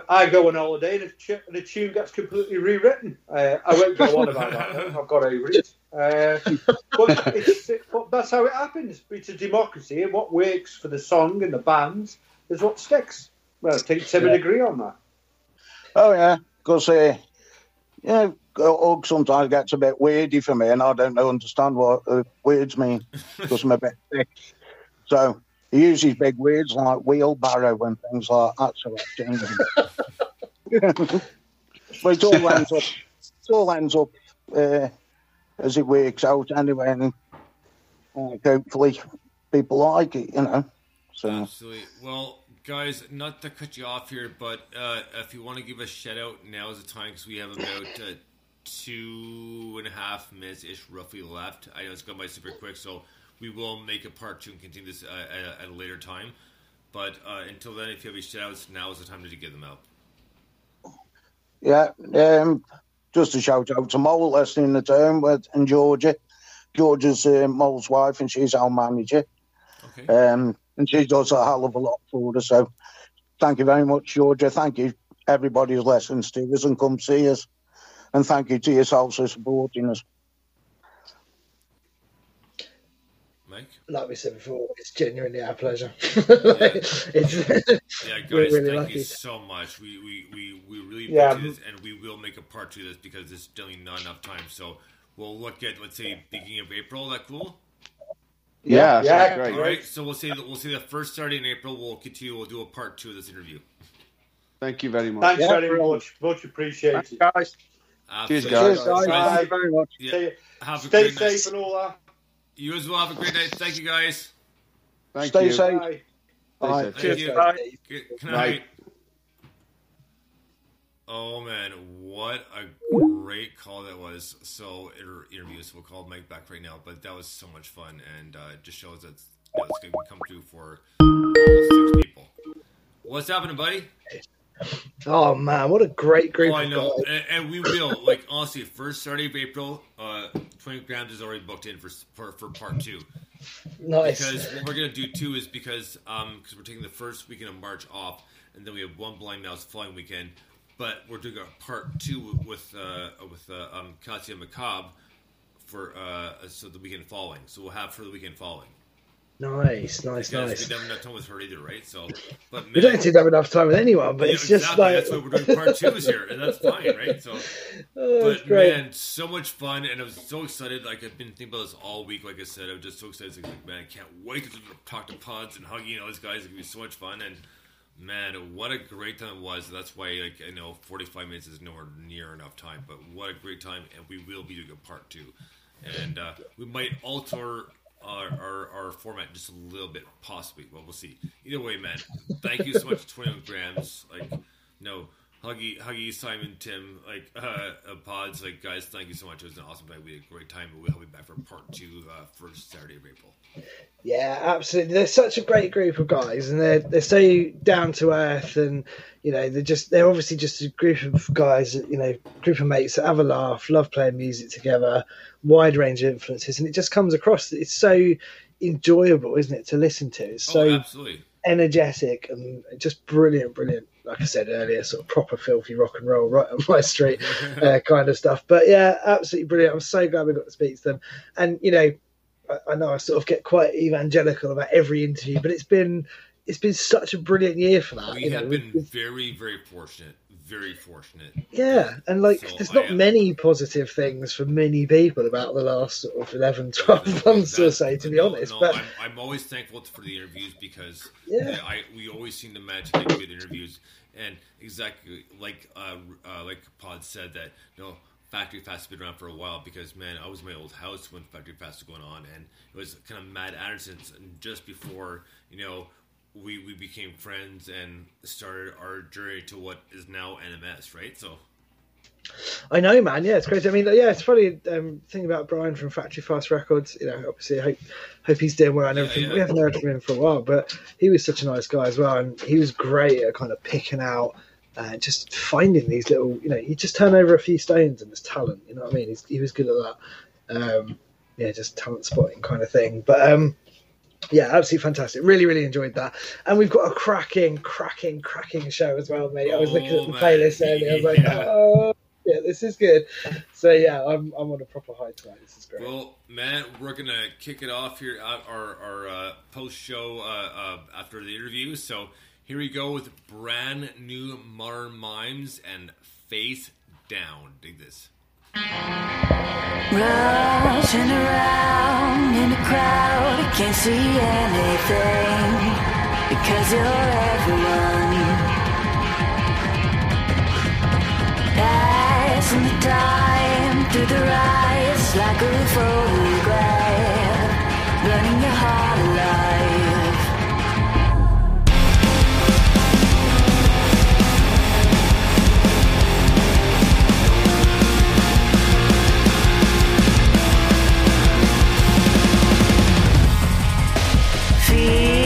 I go on holiday, and the, ch- the tune gets completely rewritten. Uh, I won't go on about that. I've got over it. Uh, but, it's, but that's how it happens. It's a democracy, and what works for the song and the band is what sticks. Well, I think Tim would agree on that. Oh yeah, because uh, yeah, Ugg sometimes gets a bit weirdy for me, and I don't know understand what uh, words mean because I'm a bit thick. So he uses big words like wheelbarrow and things like that. So that but it all ends up, it all ends up uh, as it works out anyway, and uh, hopefully people like it, you know. So Absolutely. Well, guys, not to cut you off here, but uh, if you want to give a shout out, now is the time because we have about uh, two and a half minutes ish roughly left. I know it's gone by super quick, so we will make a part two and continue this uh, at, at a later time. But uh, until then, if you have any shout outs, now is the time to give them out. Yeah, um, just a shout out to Mole listening at home with and Georgia. Georgia's uh, Mole's wife, and she's our manager. Okay. Um, and she does a hell of a lot for us. So thank you very much, Georgia. Thank you, everybody who listens to us and come see us. And thank you to yourselves for supporting us. Mike? like we said before, it's genuinely our pleasure. it's, Yeah, guys, We're really thank lucky. you so much. We we, we, we really Yeah. appreciate this, and we will make a part two of this because there's generally not enough time. So we'll look at let's say beginning of April. That cool? Yeah, Yeah, sounds great. All right. So we'll say that we'll say the first Saturday in April. We'll continue. We'll do a part two of this interview. Thank you very much. Thanks Yeah, very much. Much appreciated. Thanks, guys. Cheers, guys. Cheers, guys. Bye. Thank you very much. Yeah. Stay, Have a stay great night. safe and all that. You as well. Have a great night. Thank you, guys. Thank Stay you. safe. Bye. Bye. safe. Thank you. Bye. Good good night. Oh man, what a great call that was! So inter- interviews, we'll call Mike back right now, but that was so much fun, and uh, it just shows that you know, it's going to come through for six people. What's happening, buddy? Oh man, what a great group Oh, I know, and, and we will. Like honestly, first Saturday of April, uh, twenty grams is already booked in for for, for part two. Nice. Because what we're gonna do too is because um because we're taking the first weekend of March off, and then we have one blind mouse following weekend, but we're doing a part two with uh with uh, um Katya Macabre for uh so the weekend following. So we'll have for the weekend following. Nice, nice, Because nice. we never enough time with her either, right? So, but We don't seem to have enough time with anyone, but Yeah, it's just exactly. like that's why we're doing part twos here, and that's fine, right? So, oh, but great. man, so much fun, and I was so excited. Like I've been thinking about this all week. Like I said, I'm just so excited. Like, man, I can't wait to talk to Pods and Huggy and all these guys. It's gonna be so much fun, and man, what a great time it was. That's why, like, I know 45 minutes is nowhere near enough time, but what a great time, and we will be doing a part two, and uh, we might alter. Our, our, our format just a little bit, possibly. Well, we'll see. Either way, man, thank you so much, 21 grams. Like, no, Huggy, Huggy, Simon, Tim, like uh, uh, Pods, like guys, thank you so much. It was an awesome night. We had a great time. We'll be back for part two uh, first Saturday of April. Yeah, absolutely. They're such a great group of guys, and they're they're so down to earth, and you know they're just they're obviously just a group of guys, you know, group of mates that have a laugh, love playing music together, wide range of influences, and it just comes across. It's so enjoyable, isn't it, to listen to? It's so oh, absolutely. energetic and just brilliant, brilliant. Like I said earlier, sort of proper filthy rock and roll right on my street uh, kind of stuff. But yeah, absolutely brilliant. I'm so glad we got to speak to them. And you know, I, I know I sort of get quite evangelical about every interview, but it's been it's been such a brilliant year for that. We have know, been very, very fortunate. Very fortunate. yeah, and like So there's not many positive things for many people about the last sort of 11, 12 months or so, to be no, honest. no, but I'm, I'm always thankful for the interviews because Yeah. I we always seem to manage to get good interviews, and exactly like uh, uh, like Pod said that you know Factory Fest has been around for a while because man, I was in my old house when Factory Fest was going on, and it was kind of Mad Anderson's, just before you know. We, we became friends and started our journey to what is now NMS, right? So I know, man. Yeah, it's crazy. I mean, yeah, it's funny. Um, thing about Brian from Factory Fest Records. You know, obviously, I hope hope he's doing well and Yeah, everything. yeah. We haven't heard from him for a while, but he was such a nice guy as well, and he was great at kind of picking out. Uh, just finding these little, you know, you just turn over a few stones and there's talent. You know what I mean? He's, he was good at that. Um, yeah, just talent spotting kind of thing. But um, yeah, absolutely fantastic. Really, really enjoyed that. And we've got a cracking, cracking, cracking show as well, mate. I was looking Oh, at the man. playlist earlier. I was like, Yeah. oh, yeah, this is good. So yeah, I'm I'm on a proper high tonight. This is great. Well, man, we're gonna kick it off here at our our uh, post show uh, uh, after the interview. So here we go with brand new modern mimes and face down. Dig this. Rushing around in the crowd, I can't see anything because you're everyone. Passing the time through the riots like a photograph, Feeling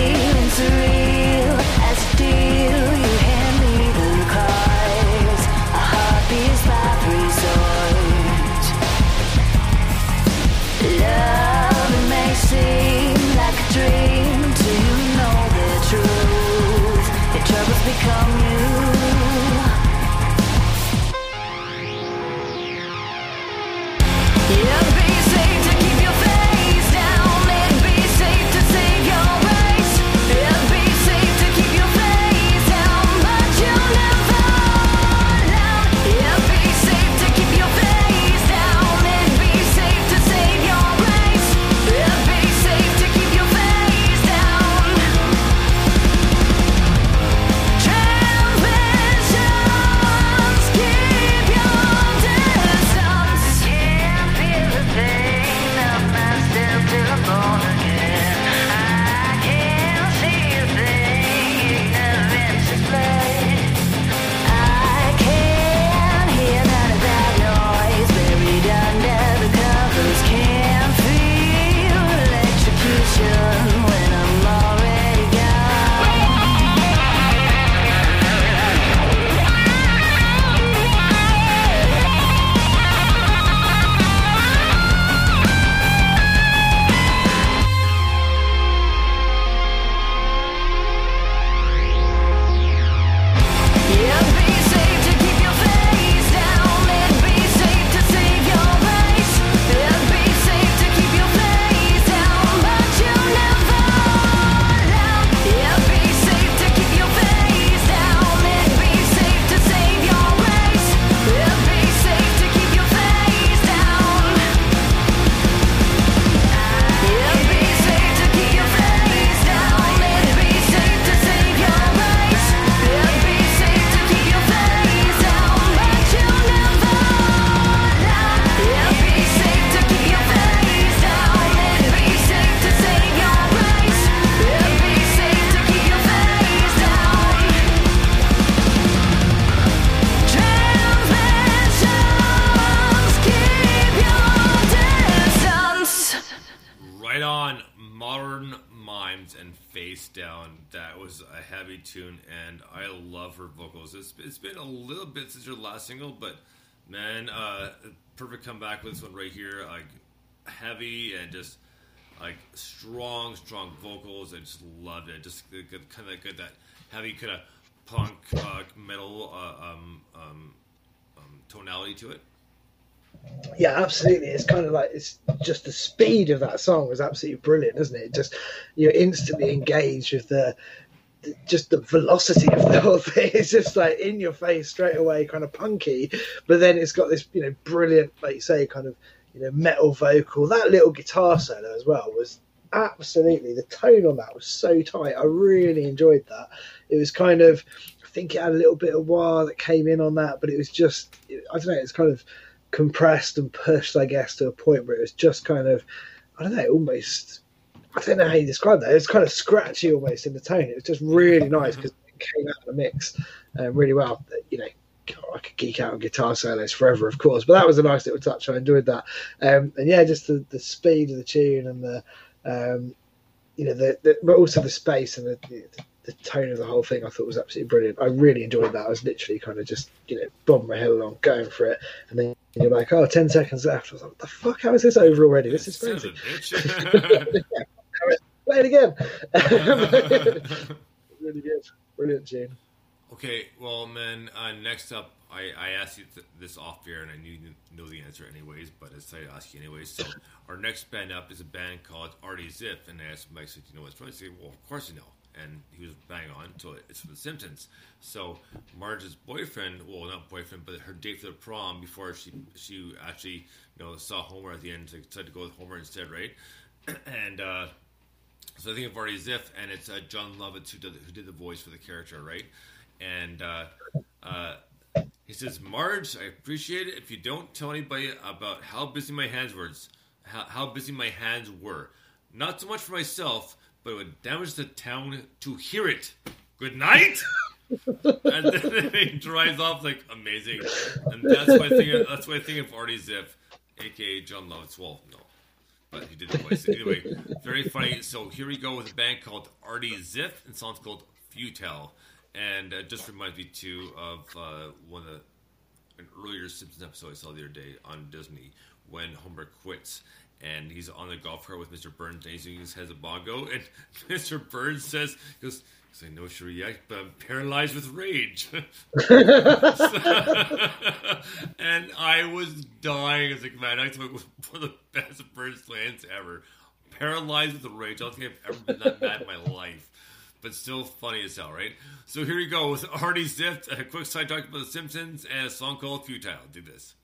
perfect comeback with this one right here. Like heavy and just like strong, strong vocals. I just loved it. Just kind of good that heavy kind of punk uh, metal uh, um, um, um, tonality to it. Yeah, absolutely. It's kind of like it's just the speed of that song was absolutely brilliant, isn't it? Just you're instantly engaged with the the- just the velocity of the whole thing. It's just like in your face straight away, kind of punky, but then it's got this you know brilliant, like you say, kind of you know metal vocal. That little guitar solo as well was absolutely the tone on that was so tight. I really enjoyed that. It was kind of I think it had a little bit of wah that came in on that, but it was just I don't know. It's kind of compressed and pushed, I guess, to a point where it was just kind of, I don't know, almost, I don't know how you describe that. It was kind of scratchy almost in the tone. It was just really nice because it came out of the mix uh, really well. You know, God, I could geek out on guitar solos forever, of course, but that was a nice little touch. I enjoyed that. Um, and yeah, just the, the speed of the tune and the, um, you know, the, the but also the space and the, the the tone of the whole thing I thought was absolutely brilliant. I really enjoyed that. I was literally kind of just, you know, bobbing my head along, going for it. And then you're like, oh, 10 seconds left. I was like, what the fuck? How is this over already? This is crazy. bitch. Play it again. really good. Brilliant tune. Okay, well, man. Uh, next up, I, I asked you th- this off air, and I knew you know the answer anyways, but I decided to ask you anyways. So, our next band up is a band called Artie Ziff, and I asked Mike, said, "You know what's from?" I said, "Well, of course you know." And he was bang on. So it's from The Simpsons. So Marge's boyfriend, well, not boyfriend, but her date for the prom before she she actually you know saw Homer at the end, so decided to go with Homer instead, right? and uh, so I think of Artie Ziff, and it's uh, Jon Lovitz who did who did the voice for the character, right? And uh, uh, he says, "Marge, I appreciate it if you don't tell anybody about how busy my hands were, how, how busy my hands were. Not so much for myself, but it would damage the town to hear it. Good night." and then he drives off like amazing, and that's why I think that's why I think of Artie Ziff, aka Jon Lovitz. Well, no, but he did the voice anyway. Very funny. So here we go with a band called Artie Ziff, and song's called Futile, and it just reminds me too of uh, one of the an earlier Simpsons episode I saw the other day on Disney when Homer quits. And he's on the golf cart with Mr. Burns, and he's using his head as a bongo. And Mr. Burns says, he goes, like, no, sure, yeah, but I'm paralyzed with rage. and I was dying. I was like, man, that's one of the best Burns lines ever. Paralyzed with rage. I don't think I've ever been that mad in my life. But still funny as hell, right? So here you go with Artie Ziff, a quick side talk about The Simpsons, and a song called Futile. Do this.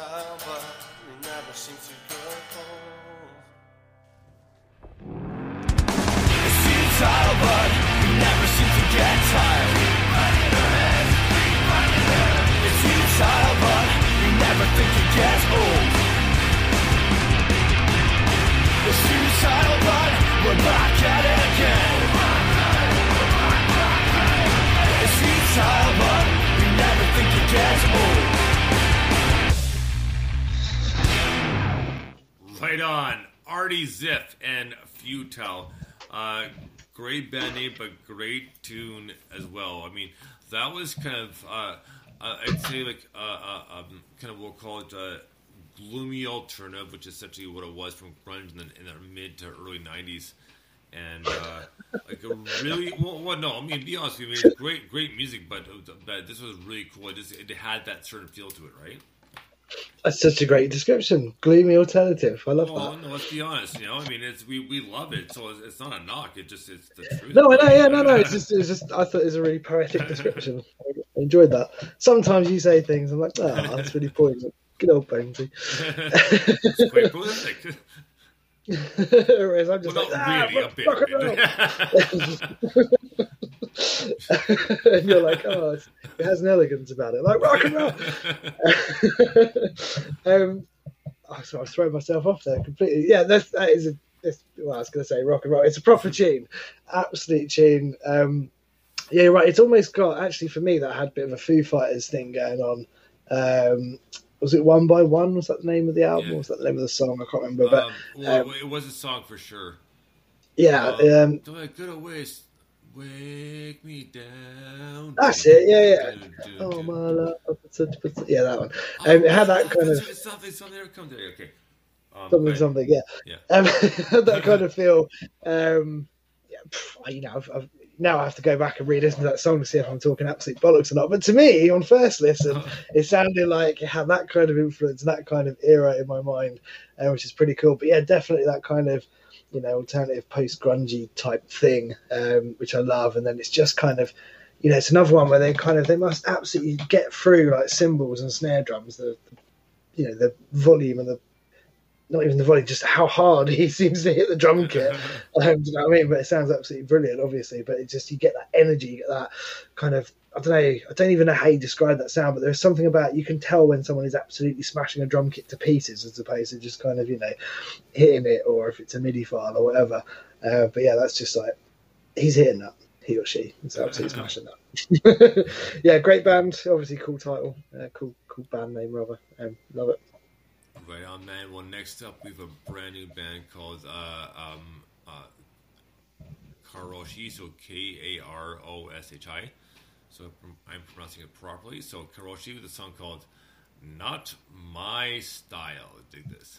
time, but we never seem to go home. It's futile, but we never seem to get tired. It but we never old. It's but we're back at it again. It's futile, but we never old. Right on. Artie Ziff and Futile. Uh, great band name, but great tune as well. I mean, that was kind of, uh, uh, I'd say, like, uh, uh, um, kind of, we'll call it uh, gloomy alternative, which is essentially what it was from grunge in the, in the mid to early 90s. And, like, a really, well, well, no, I mean, be honest with you, I mean, great, great music, but, but this was really cool. It, just, it had that certain feel to it, right? That's such a great description. Gloomy alternative. I love Well, that. no, let's be honest. You know, I mean, it's we, we love it, so it's, it's not a knock. It just it's the truth. No, I know. Yeah, no, no. It's just, it's just. I thought it was a really poetic description. I enjoyed that. Sometimes you say things, I'm like, oh, that's really poignant. Good old Bonesy. it's quite prolific. Whereas I'm just Well, like, ah, really, a rock- bit. rock and roll. and you're like, oh, it has an elegance about it, like rock and roll. um, oh, so I throwing myself off there completely. Yeah, that's, that is a. It's, well, I was going to say rock and roll. It's a proper tune, absolute tune. Um, yeah, you're right. It's almost got actually for me that had a bit of a Foo Fighters thing going on. Um, was it One by One? Was that the name of the album? Yeah. Was that the name of the song? I can't remember. But um, well, um, it was a song for sure. yeah, Uh, um, do I to waste? Wake me down. That's it, yeah, yeah. Do, do, Oh my love, yeah, that one. Um, it had that kind of Something, something. Come there. Okay. Um, something, something, yeah. Yeah. Um, that kind of feel. Um, yeah, pff, you know, I've, I've, now I have to go back and re-listen to that song to see if I'm talking absolute bollocks or not. But to me, on first listen, it sounded like it had that kind of influence, that kind of era in my mind, uh, which is pretty cool. But yeah, definitely that kind of you know alternative post grungy type thing, um, which I love. And then it's just kind of you know it's another one where they kind of they must absolutely get through like cymbals and snare drums, the you know the volume and the not even the volume, just how hard he seems to hit the drum kit. Um, do you know what I mean? But it sounds absolutely brilliant, obviously. But it just you get that energy, you get that kind of I don't know. I don't even know how you describe that sound, but there's something about you can tell when someone is absolutely smashing a drum kit to pieces, as opposed to just kind of you know hitting it, or if it's a MIDI file or whatever. Uh, but yeah, that's just like he's hitting that. He or she is absolutely smashing that. yeah, great band. Obviously, cool title. Uh, cool, cool band name, rather. Um, love it. Right on, man. Well, next up, we have a brand new band called uh, um, uh, Karoshi, so K A R O S H I. So I'm pronouncing it properly. So Karoshi with a song called Not My Style. Dig this.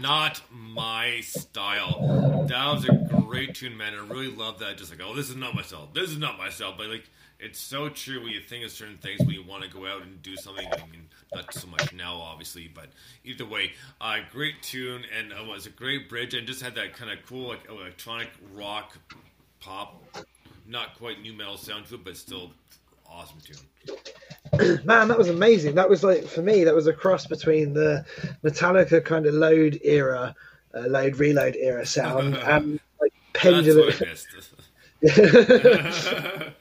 Not My Style. That was a great tune, man. I really love that. Just like, oh, this is not myself. This is not myself. But like, it's so true when you think of certain things when you want to go out and do something. I mean, not so much now, obviously, but either way, uh, great tune and uh, was a great bridge and just had that kind of cool like electronic rock pop, not quite nu metal sound to it, but still awesome tune. Man, that was amazing. That was like for me, that was a cross between the Metallica kind of load era, uh, load reload era sound, and like pendulum,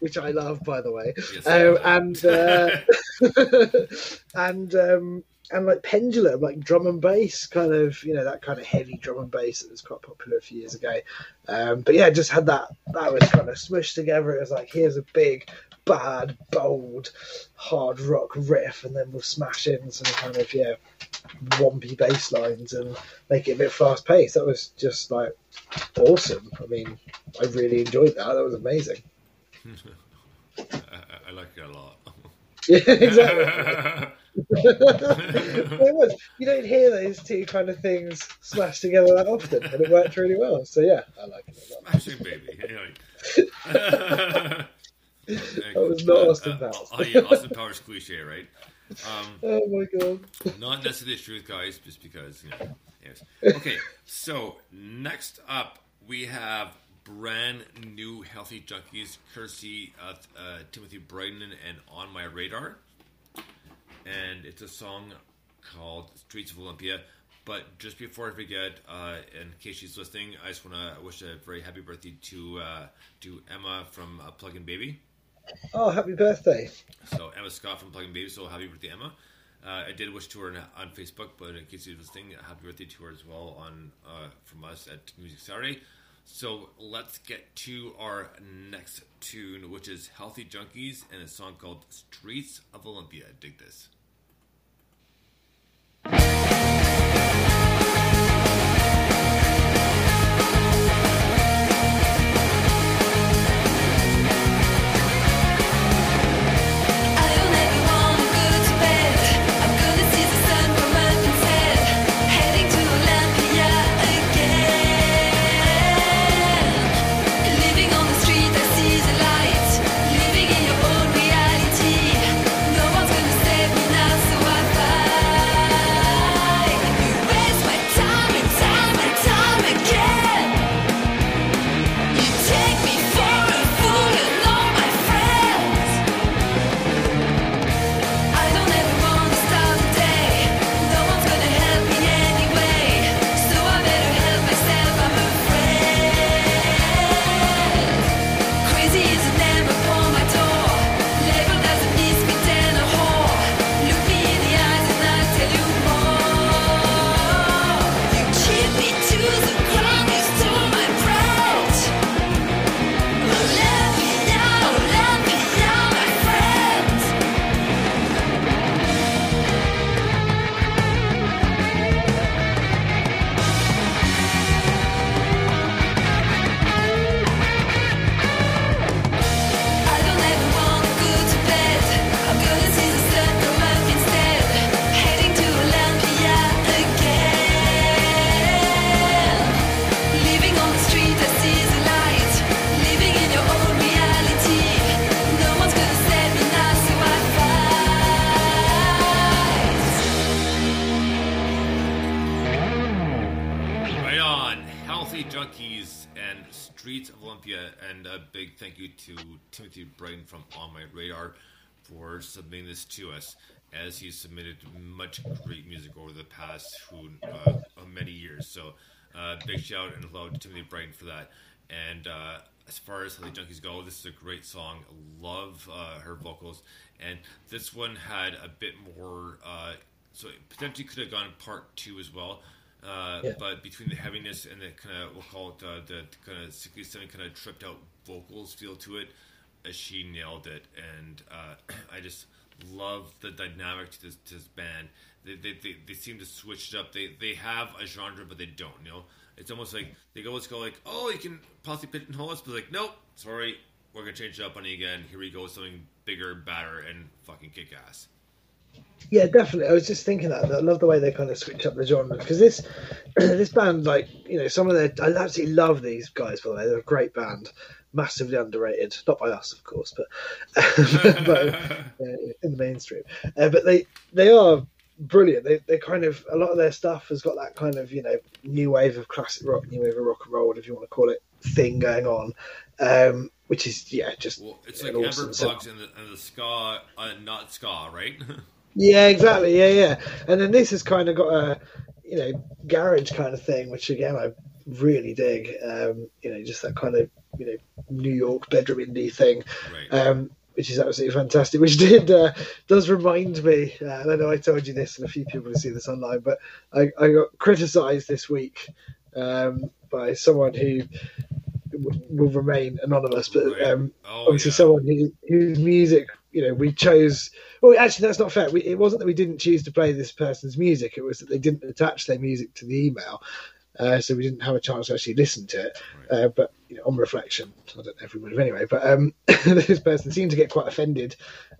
which I love, by the way, Yes, uh, and uh, and um, and like pendulum, like drum and bass, kind of you know that kind of heavy drum and bass that was quite popular a few years ago. Um, but yeah, just had that that was kind of smushed together. It was like here's a big, bad, bold, hard rock riff, and then we'll smash in some kind of yeah, wompy bass lines and make it a bit fast paced. That was just like awesome. I mean, I really enjoyed that. That was amazing. I, I- like it a lot. Yeah, exactly. it was. You don't hear those two kind of things smashed together that often, and it worked really well. So yeah, I like it a lot. Smashing baby. Anyway. That was not Austin Powers. Oh yeah, Austin Powers cliche, right? Um, Oh my god. not necessarily the truth, guys, just because you know. Yes. Okay, so next up we have brand new Healthy Junkies, courtesy of uh, Timothy Brighton and On My Radar, and it's a song called "Streets of Olympia." But just before I forget, uh, in case she's listening, I just want to wish a very happy birthday to uh, to Emma from uh, Plug and Baby. Oh, happy birthday. So Emma Scott from Plug and Baby. So happy birthday, Emma. Uh, I did wish to her on, on Facebook, but in case you're listening, happy birthday to her as well on uh, from us at Music Saturday. So let's get to our next tune, which is Healthy Junkies and a song called Streets of Olympia. Dig this. This is a great song. Love uh, her vocals, and this one had a bit more. Uh, so it potentially could have gone part two as well. Uh, Yeah. But between the heaviness and the kind of we'll call it uh, the kind of 67 kind of tripped out vocals feel to it, uh, she nailed it, and uh, I just love the dynamic to this, to this band. They, they, they, they seem to switch it up. They they have a genre, but they don't. You know, it's almost like they always go like, oh, you can possibly pigeonhole us, but like, nope, sorry, we're gonna change it up on you again. Here we go, with something bigger, badder, and fucking kick ass. Yeah, definitely. I was just thinking that. I love the way they kind of switch up the genre because this this band, like you know, some of their I absolutely love these guys. By the way, they're a great band, massively underrated. Not by us, of course, but, but uh, in the mainstream. Uh, but they they are brilliant. They they kind of a lot of their stuff has got that kind of you know new wave of classic rock, new wave of rock and roll, whatever you want to call it, thing going on. Um, which is yeah, just Well, it's like awesome sound. Bugs and the, and the ska, uh, not ska, right? Yeah, exactly. Yeah, yeah. And then this has kind of got a, you know, garage kind of thing, which again I really dig. Um, you know, just that kind of you know New York bedroom indie thing, right. um, which is absolutely fantastic. Which did uh, does remind me. Uh, I know I told you this, and a few people have seen this online, but I, I got criticised this week um, by someone who w- will remain anonymous, but um, oh, obviously yeah. someone who, whose music you know we chose well actually that's not fair. We, it wasn't that we didn't choose to play this person's music. It was that they didn't attach their music to the email uh, so we didn't have a chance to actually listen to it. Uh, but you know, on reflection i don't know if we would have anyway but um, this person seemed to get quite offended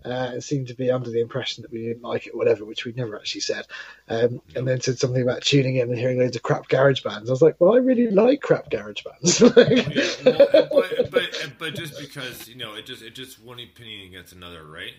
uh, and seemed to be under the impression that we didn't like it or whatever which we never actually said. Um, and then said something about tuning in and hearing loads of crap garage bands. I was like well i really like crap garage bands. Like- Yeah, well, but, but but just because you know it just it just one opinion against another, right?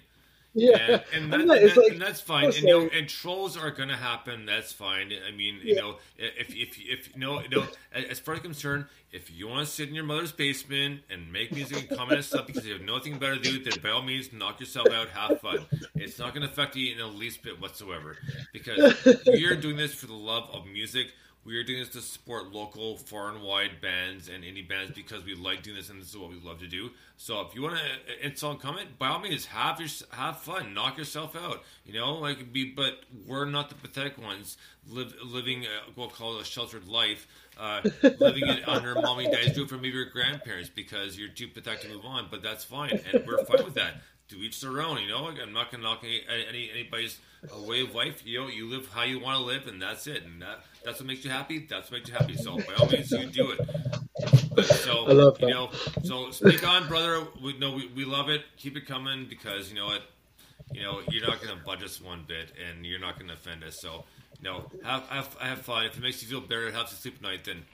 Yeah and, and, that, it's that- like- and that's fine. And, you know, and trolls are going to happen. That's fine. I mean, you Yeah. know, if if if you know, you know, as far as I'm concerned, if you want to sit in your mother's basement and make music and comment and stuff because you have nothing better to do, then by all means, knock yourself out, have fun. It's not going to affect you in the least bit whatsoever because you're doing this for the love of music. We are doing this to support local, far and wide bands and indie bands because we like doing this and this is what we love to do. So if you want to install and comment, by all means, have your have fun, knock yourself out. You know, like be, but we're not the pathetic ones live, living uh, we'll call it a sheltered life, uh, living it under mommy and daddy's roof or maybe your grandparents because you're too pathetic to move on. But that's fine, and we're fine with that. To each their own, you know. Like, I'm not gonna knock any, any anybody's uh, way of life. You know, you live how you want to live, and that's it. And that, that's what makes you happy. That's what makes you happy. So by all means, you do it. But, so I love you know, so speak on, brother. We no, we, we love it. Keep it coming because you know what, you know you're not going to budge us one bit, and you're not going to offend us. So no, have, have have fun. If it makes you feel better, it helps you sleep at night, then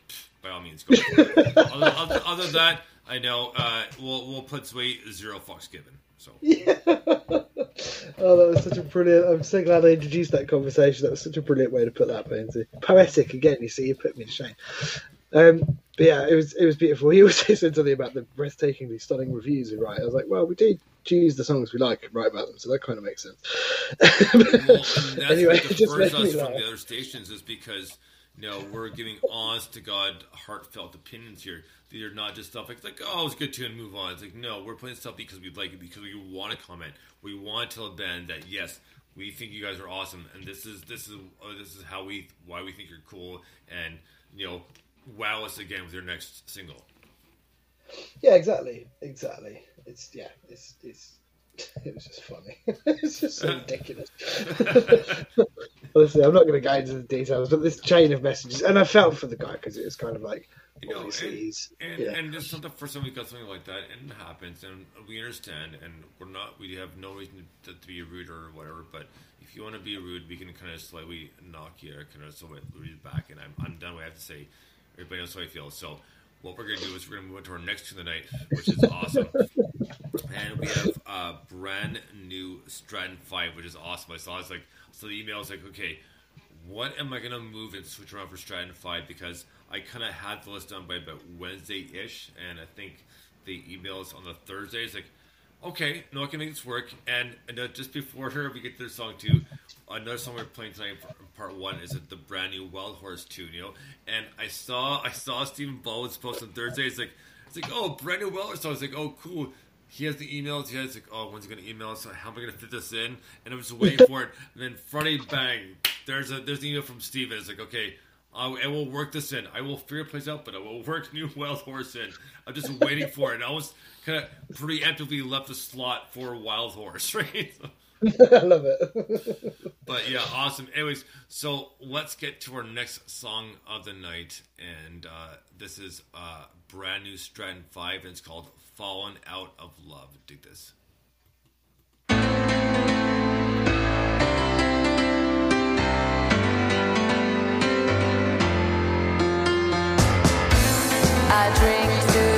by all means, go. For it. other, other, other than that, I know uh, we'll we'll put sway zero fucks given. So oh, that was such a brilliant. I'm so glad I introduced that conversation. That was such a brilliant way to put that, Pansy. Poetic again. You see, you put me to shame. Um, but yeah, it was it was beautiful. He also said something about the breathtakingly stunning reviews we write. I was like, well, we do choose the songs we like and write about them, so that kind of makes sense. well, anyway, it just made me us from laugh. the other stations is because know we're giving honest to God, heartfelt opinions here. These are not just stuff like like oh it's good tune, move on. It's like no, we're playing stuff because we like it because we want to comment. We want to tell band that yes, we think you guys are awesome, and this is this is uh, this is how we why we think you're cool, and you know wow us again with your next single. Yeah, exactly, exactly. It's yeah, it's it's it was just funny. it's just so ridiculous. Honestly, I'm not going to go into the details, but this chain of messages, and I felt for the guy because it was kind of like You know, obviously and, he's and, yeah. and just something for somebody who got something like that, and it happens, and we understand, and we're not, we have no reason to, to be rude or whatever. But if you want to be rude, we can kind of slightly knock you, or kind of slightly rude back, and I'm, I'm done. What I have to say, everybody knows how I feel. So what we're gonna do is we're gonna move on to our next tune of the night, which is awesome. And we have a brand new Stratton Five, which is awesome. I saw it's like so the email was like, okay, what am I gonna move and switch around for Stratton Five because I kind of had the list done by about Wednesday ish, and I think the emails on the Thursday is like, okay, no, I can make this work. And, and uh, just before here, we get to the song too. Another song we're playing tonight, part one, is the brand new Wild Horse tune, you know. And I saw I saw Stephen Baldwin's post on Thursday. It's like it's like oh, brand new Wild Horse song. I was like oh, cool. He has the emails. He has like, oh, when's he gonna email us? How am I gonna fit this in? And I'm just waiting for it. And then Friday, bang! There's a there's an email from Steven. It's like, okay, I, I will work this in. I will figure a place out, but I will work new Wild Horse in. I'm just waiting for it. And I was kind of preemptively left a slot for Wild Horse, right? I love it. But yeah, awesome. Anyways, so let's get to our next song of the night, and uh, this is uh, brand new Stratton Five, and it's called fallen out of love. Do this. I drink to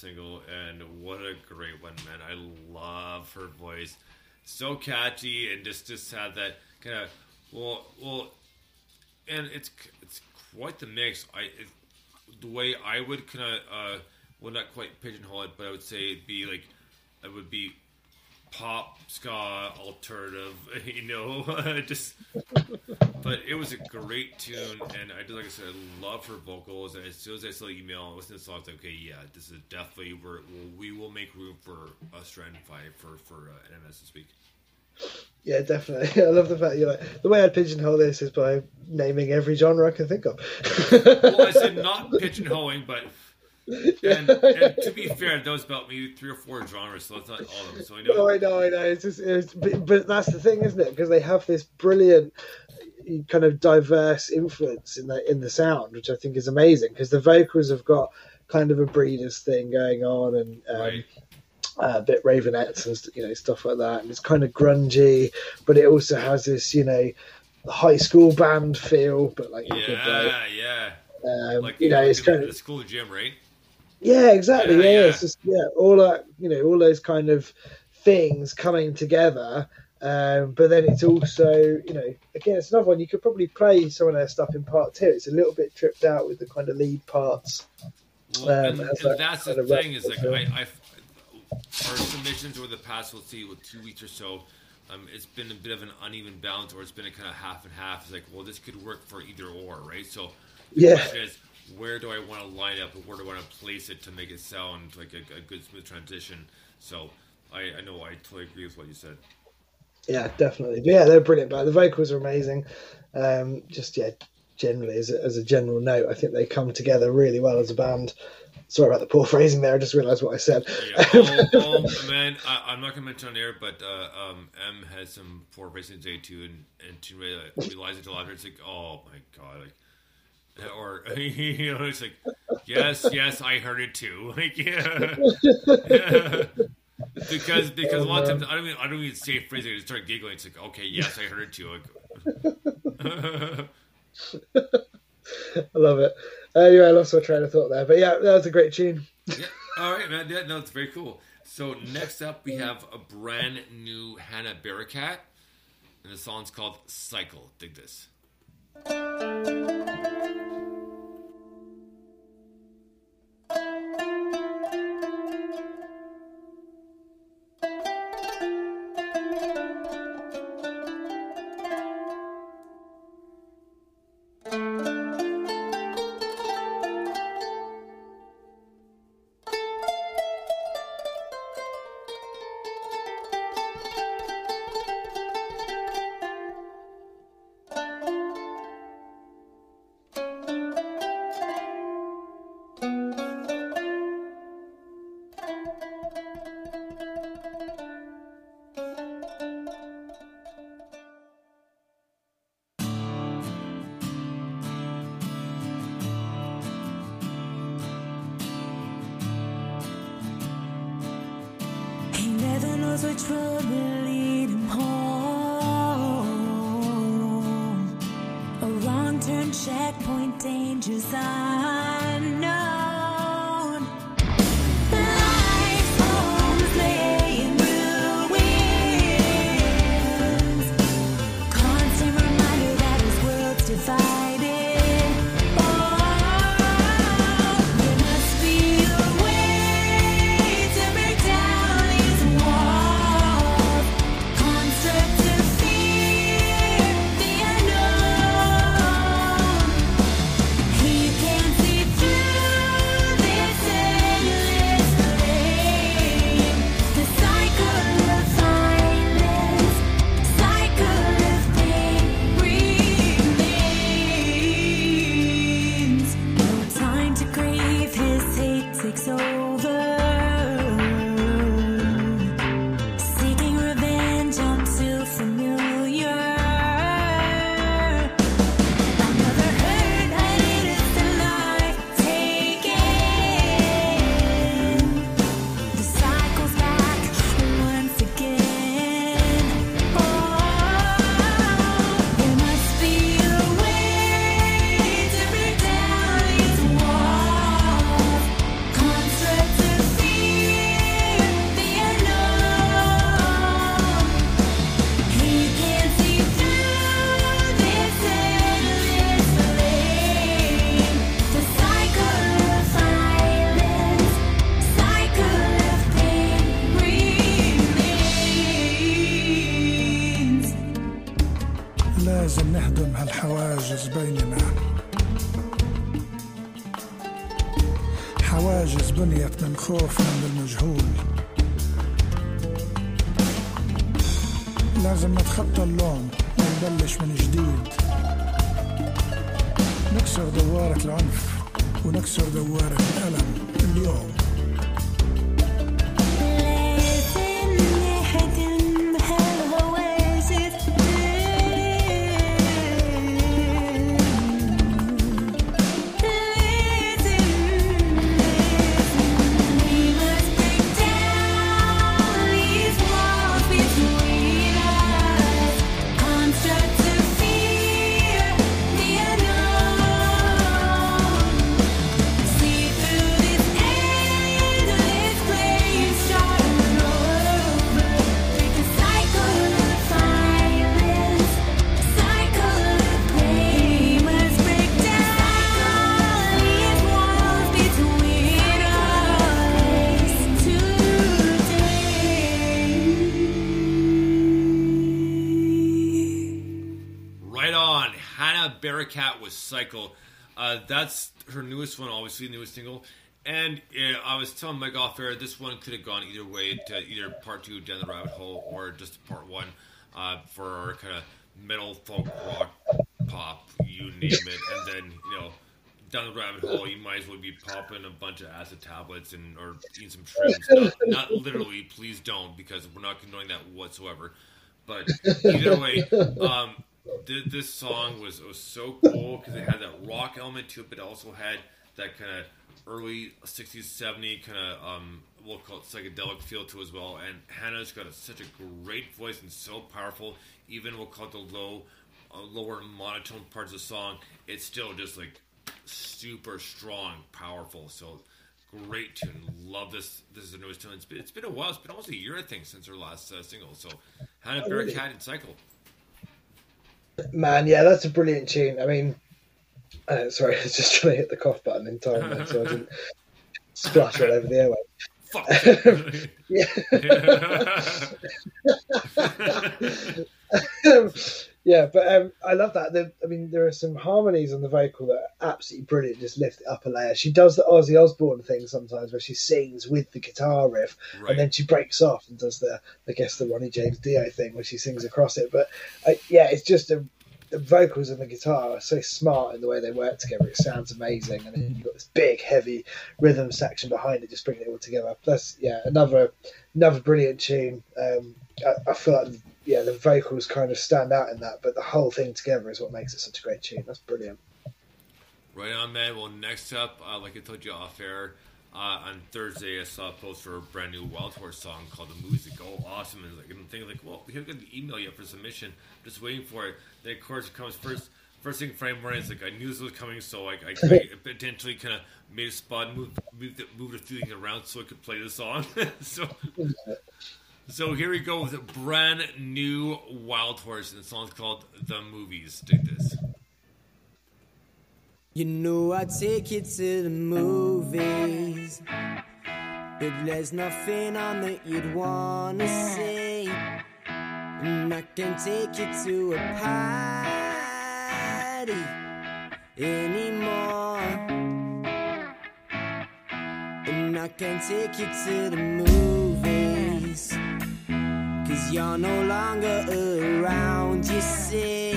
single, and what a great one, man. I love her voice. So catchy and just just had that kind of well well and it's it's quite the mix. I it, the way I would kind of uh well not quite pigeonhole it, but I would say it'd be like it would be pop ska alternative, you know, just but it was a great tune, and I do like I said, I love her vocals. And as soon as I saw the email and listened to the song, I was like, okay, yeah, this is definitely where well, we will make room for a Stratton Five for for uh, NMS to speak. Yeah, definitely. I love the fact you're like the way I'd pigeonhole this is by naming every genre I can think of. Well, I said not pigeonholing, but and, and to be fair, those about maybe three or four genres, so it's not all of them. So I know. No, I know, I know. It's just, it's, but, but that's the thing, isn't it? Because they have this brilliant kind of diverse influence in the in the sound, which I think is amazing. Because the vocals have got kind of a breeders thing going on, and um, Right. uh, a bit Raveonettes and you know stuff like that. And it's kind of grungy, but it also has this you know high school band feel, but like in a good way. Yeah, yeah. Um, Like you know, it's the, kind the of school gym, right? Yeah, exactly. Yeah, Yeah, yeah. just yeah, all that you know, all those kind of things coming together. Um, but then it's also, you know, again, it's another one you could probably play some of their stuff in part two. It's a little bit tripped out with the kind of lead parts. Well, Um, and, and that that's the thing is like I, I, our submissions over the past, we'll see, with two weeks or so, um, it's been a bit of an uneven balance, or it's been a kind of half and half. It's like, well, this could work for either or, right? So, Yeah. Where do I want to line up, or where do I want to place it to make it sound like a, a good smooth transition? So, I, I know I totally agree with what you said. Yeah, definitely. But yeah, they're brilliant. But the vocals are amazing. Um, just yeah, generally as a, as a general note, I think they come together really well as a band. Sorry about the poor phrasing there. I just realised what I said. Yeah. Oh, oh man, I, I'm not gonna mention on air, but uh, um, M has some poor facing today too, and and to realize, realize it till after, it's like, oh my god, like, or you know, it's like, yes, yes, I heard it too, like, yeah, because because a lot of times I don't even I don't even say phrasing, I just start giggling. It's like, okay, yes, I heard it too. Like, I love it. Uh, anyway, I lost my train of thought there. But yeah, that was a great tune. yeah, all right, man. Yeah, no, it's very cool. So next up, we have a brand new Hannah Barracat, and the song's called "Cycle." Dig this. He Barracat was Cycle. Uh, that's her newest one, obviously, newest single. And uh, I was telling Mike off air, this one could have gone either way to either part two, Down the Rabbit Hole, or just part one uh, for kind of metal, folk, rock, pop, you name it. And then, you know, down the rabbit hole, you might as well be popping a bunch of acid tablets and or eating some shrooms. Not, not literally, please don't, because we're not condoning that whatsoever. But either way, um, th- this song was was so cool because it had that rock element to it, but it also had that kind of early '60s, '70s kind of um, we'll call it psychedelic feel to it as well. And Hannah's got a, such a great voice and so powerful. Even we'll call it the low, uh, lower monotone parts of the song. It's still just like super strong, powerful. So great tune. Love this. This is the newest tune. It's been, it's been a while. It's been almost a year, I think, since her last uh, single. So Hannah Oh, really? And Cycle. Man, yeah, that's a brilliant tune. I mean, uh, sorry, I was just trying to hit the cough button in time then, so I didn't splash all over the airway. Um, yeah, but um, I love that. The, I mean, there are some harmonies on the vocal that are absolutely brilliant. Just lift it up a layer. She does the Ozzy Osbourne thing sometimes, where she sings with the guitar riff, Right. and then she breaks off and does the, I guess, the Ronnie James Dio thing, where she sings across it. But uh, yeah, it's just a, the vocals and the guitar are so smart in the way they work together. It sounds amazing, and then you've got this big, heavy rhythm section behind it, just bringing it all together. Plus, yeah, another another brilliant tune. Um, I, I feel like yeah, the vocals kind of stand out in that, but the whole thing together is what makes it such a great tune. That's brilliant. Right on, man. Well, next up, uh, like I told you off air, uh, on Thursday, I saw a post for a brand new Wild Horse song called "The Music." Oh, awesome! And like I'm thinking, like, well, we haven't got the email yet for submission. just waiting for it. Then of course it comes first. First thing Friday morning, it's like I knew this was coming, so I, I, I potentially kind of made a spot, moved, moved, moved a few things around so I could play the song. so, so here we go with a brand new Wild Horse, and the song's called "The Movies." Dig this. You know I take you to the movies, but there's nothing on that you'd wanna see. And I can take you to a party anymore. And I can take you to the movies, you're no longer around, you see.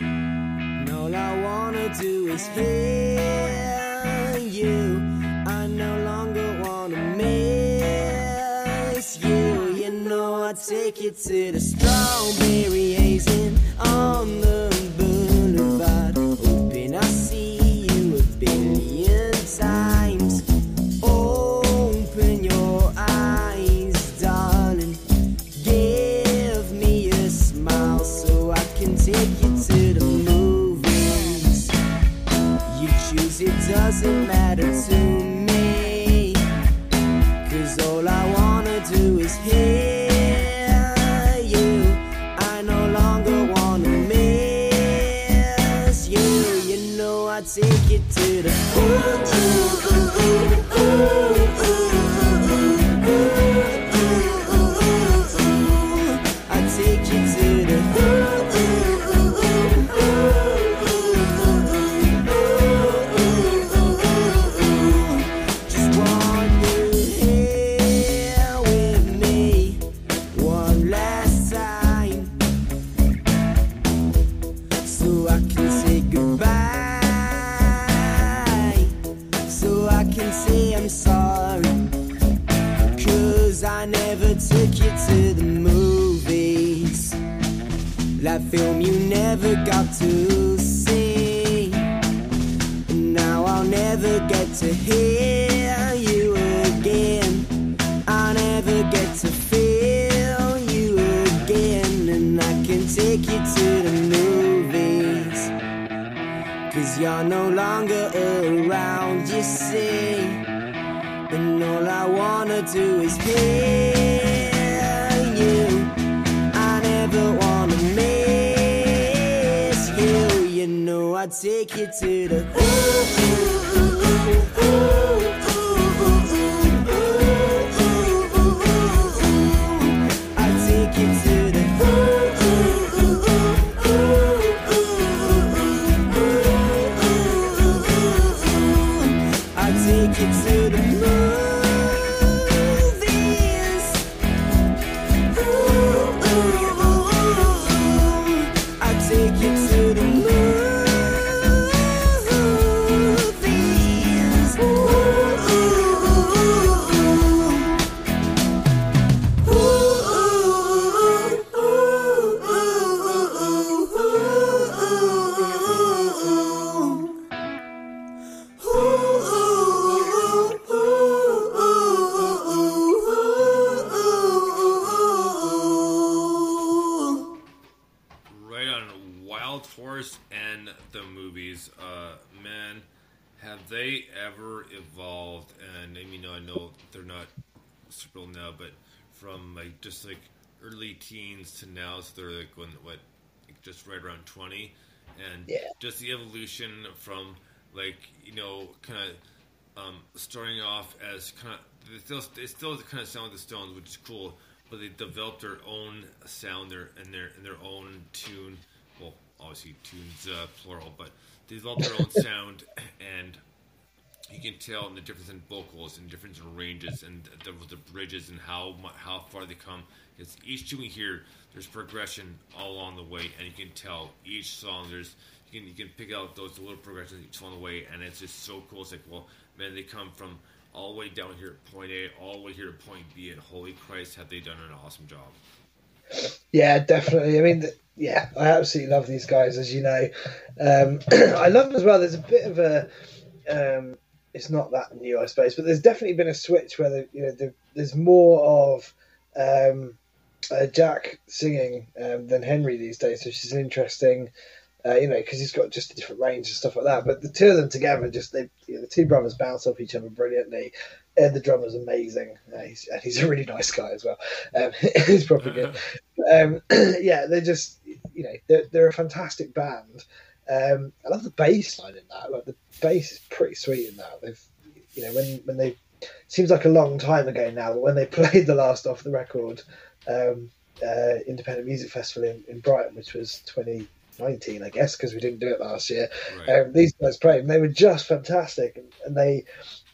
And all I wanna do is hear you. I no longer wanna miss you. You know I take you to the strawberry hazing on the still still kind of sound like the Stones, which is cool. But they developed their own sound, their and their and their own tune. Well, obviously tunes uh, plural, but they developed their own sound, and you can tell in the difference in vocals and difference in ranges and the, the bridges and how how far they come. It's each tune we hear, There's progression all along the way, and you can tell each song. There's you can you can pick out those little progressions each along the way, and it's just so cool. It's like, well, man, they come from all the way down here at point A, all the way here to point B, and holy Christ, have they done an awesome job. Yeah, definitely. I mean, yeah, I absolutely love these guys, as you know. Um, I love them as well. There's a bit of a, um, it's not that new, I suppose, but there's definitely been a switch where the, you know the, there's more of um, uh, Jack singing um, than Henry these days, which is interesting. Uh, you know, because he's got just a different range and stuff like that. But the two of them together, just they, you know, the two brothers bounce off each other brilliantly. Ed, the drummer's amazing. Uh, he's, and he's a really nice guy as well. Um, he's probably good. Um, yeah, they're just, you know, they're, they're a fantastic band. Um, I love the bass line in that. Like the bass is pretty sweet in that. They've, you know, when when they seems like a long time ago now, but when they played the last off the record um, uh, independent music festival in, in Brighton, which was 2019, I guess, because we didn't do it last year. Right. Um, these guys played, and they were just fantastic, and, and they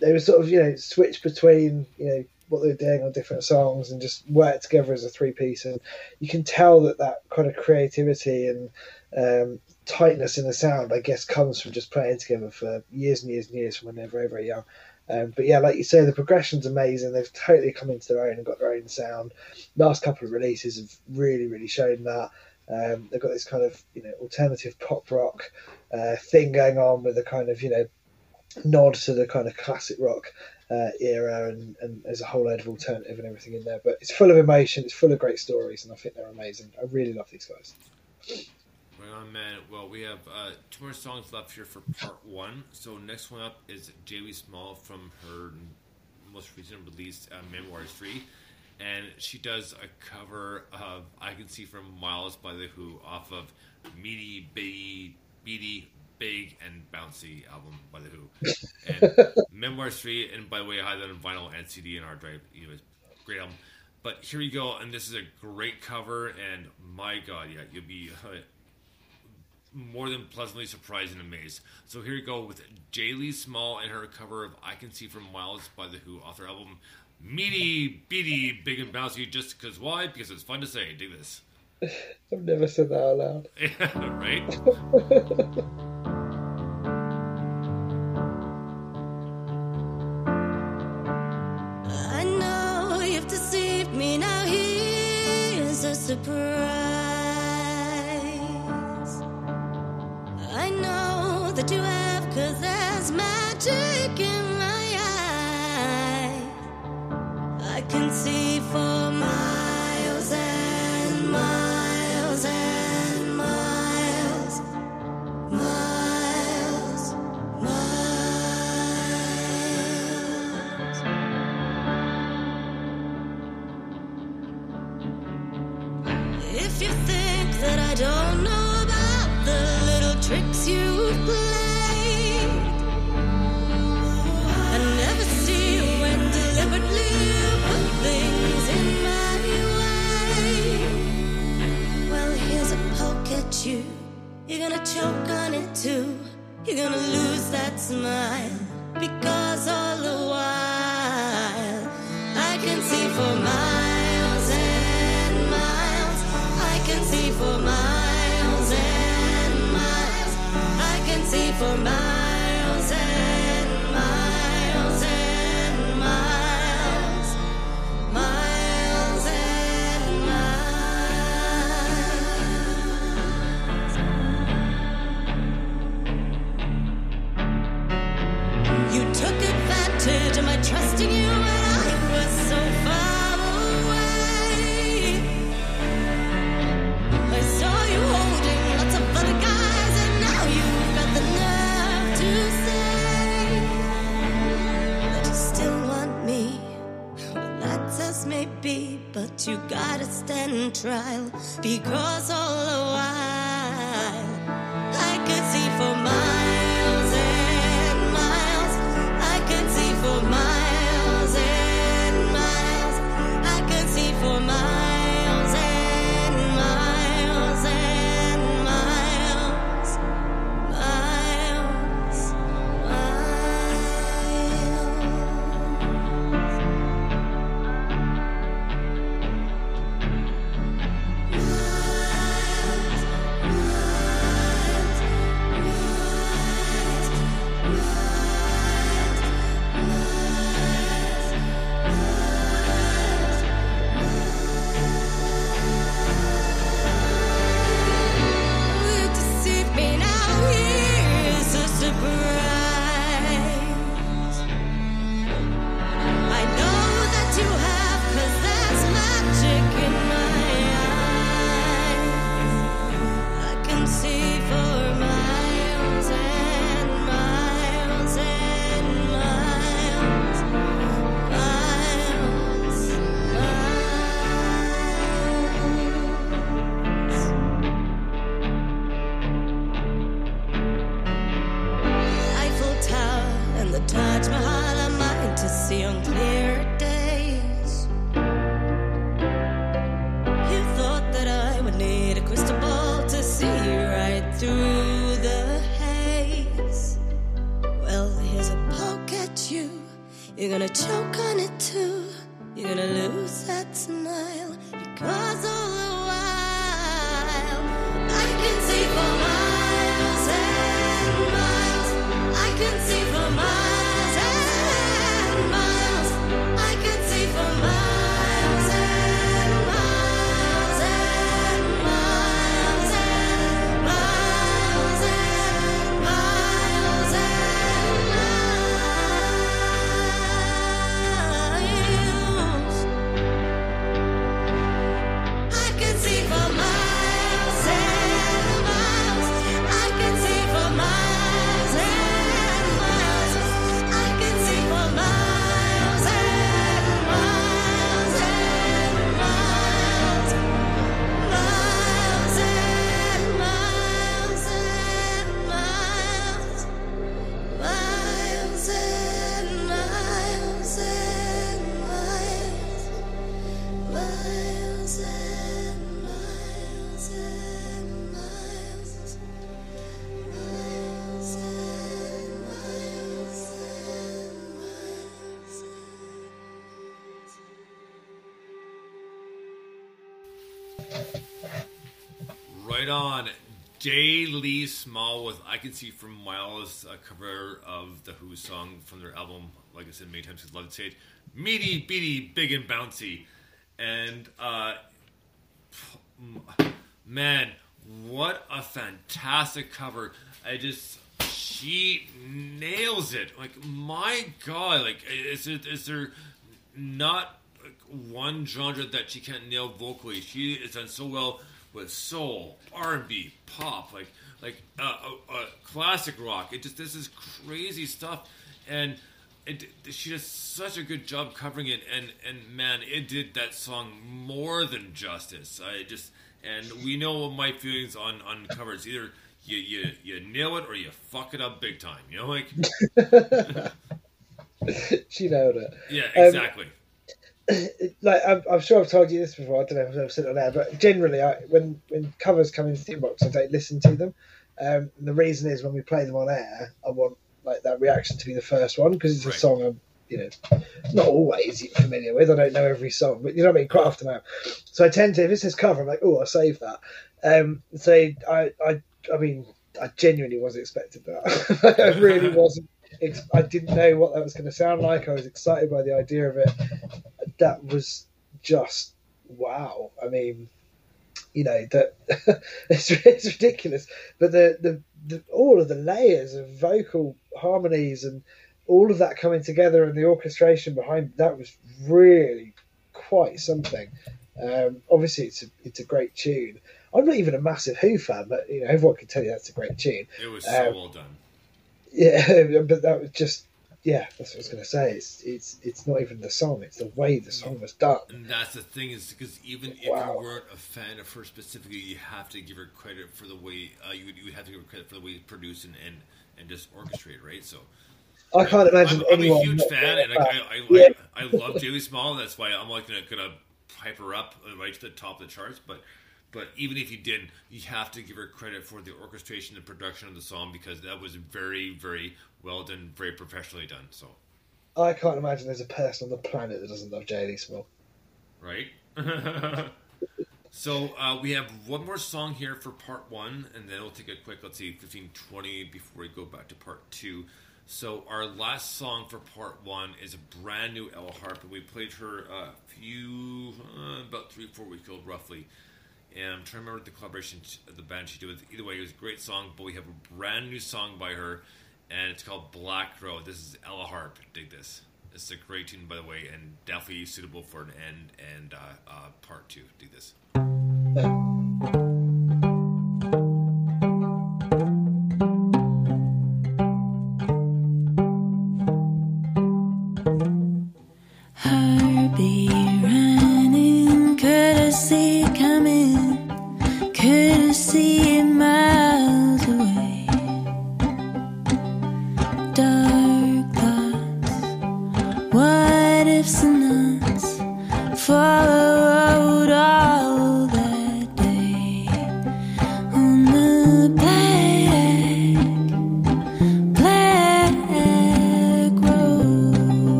they were sort of you know switched between you know what they were doing on different songs and just worked together as a three piece, and you can tell that that kind of creativity and um, tightness in the sound, I guess, comes from just playing together for years and years and years from when they're very very young. Um, but yeah, like you say, the progression's amazing. They've totally come into their own and got their own sound. Last couple of releases have really, really shown that. Um, they've got this kind of you know alternative pop rock uh, thing going on with a kind of you know nod to the kind of classic rock uh, era, and, and there's a whole load of alternative and everything in there. But it's full of emotion. It's full of great stories, and I think they're amazing. I really love these guys. Right on, man. Well, we have uh, two more songs left here for part one. So next one up is Jamie Small from her most recent release, uh, Memoirs Free, and she does a cover of "I Can See from Miles" by the Who off of Meaty, Biggy, Beady, Big, and Bouncy album by the Who. And Memoirs Free, and by the way, I had that on vinyl and CD and hard drive. It was a great album. But here you go, and this is a great cover, and my God, yeah, you'll be. Uh, more than pleasantly surprised and amazed. So here you go with Jaylee Small and her cover of I Can See From Miles by The Who author album meaty, beady, big and bouncy just because why? Because it's fun to say. Do this. I've never said that out loud. Yeah, right? I know you've deceived me. Now here's a surprise. I know that you You're gonna lose that smile. Jay Lee Small with I can see from Miles a cover of the Who song from their album, like I said many times, since Love it, meaty, beady, big and bouncy, and uh, man, what a fantastic cover! I just she nails it. Like my god, like is it is there not like, one genre that she can't nail vocally? She has done so well with soul, R and B, pop, like like uh, uh, uh, classic rock. It just this is crazy stuff, and it, she does such a good job covering it. And and man, it did that song more than justice. I just and we know my feelings on on covers either. You, you, you nail it or you fuck it up big time. You know, like she nailed it. yeah, Um, exactly. like I'm, I'm sure I've told you this before. I don't know if I've said it on air, but generally, I, when when covers come into the inbox, I don't listen to them. Um, the reason is when we play them on air, I want like that reaction to be the first one because it's a Right. song I'm you know not always familiar with. I don't know every song, but you know what I mean. Quite often, I. So I tend to if it says cover, I'm like, oh, I'll save that. Um, so I I I mean, I genuinely was expecting that. I really wasn't. I didn't know what that was going to sound like. I was excited by the idea of it. That was just wow. I mean, you know that it's, it's ridiculous, but the, the the all of the layers of vocal harmonies and all of that coming together and the orchestration behind that was really quite something. Um, obviously, it's a, it's a great tune. I'm not even a massive Who fan, but you know everyone can tell you that's a great tune. It was so um, well done. Yeah, but that was just yeah. That's what I was going to say. It's it's it's not even the song; it's the way the song was done. And that's the thing is because even if Wow. you weren't a fan of her specifically, you have to give her credit for the way uh, you you have to give her credit for the way you produce and and, and just orchestrate, right? So I can't imagine I'm, I'm a huge fan, and like. I I, Yeah. like, I love Jaylee Small. That's why I'm like gonna gonna hype her up uh, right to the top of the charts. But but even if you didn't, you have to give her credit for the orchestration and production of the song because that was very very well done, very professionally done. So I can't imagine there's a person on the planet that doesn't love JD Small. right. so uh, we have one more song here for part one, and then we'll take a quick, let's see, 15, 20 before we go back to part two. So our last song for part one is a brand new Ella Harp, and we played her a few, uh, about three, four weeks old, roughly. And I'm trying to remember the collaboration the band she did with. Either way, it was a great song, but we have a brand new song by her, and it's called Black Road. This is Ella Harp. Dig this. It's a great tune, by the way, and definitely suitable for an end and uh, uh, part two. Dig this.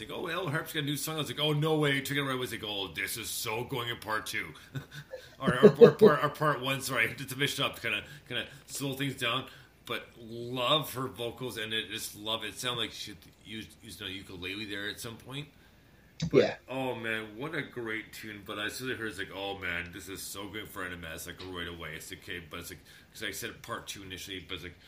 It's like, "Oh, Ella Harp's got a new song." I was like, "Oh, no way!" Took it right. I was like, "Oh, this is so going in part two, or, or, or part or part one." Sorry, to finish up, kind of kind of slow things down. But love her vocals and it just love it. It sounded like she used used a ukulele there at some point. But, Yeah. Oh man, what a great tune! But I still heard it's like, oh man, this is so good for NMS. Like right away, it's okay. But it's like because I said part two initially, but it's like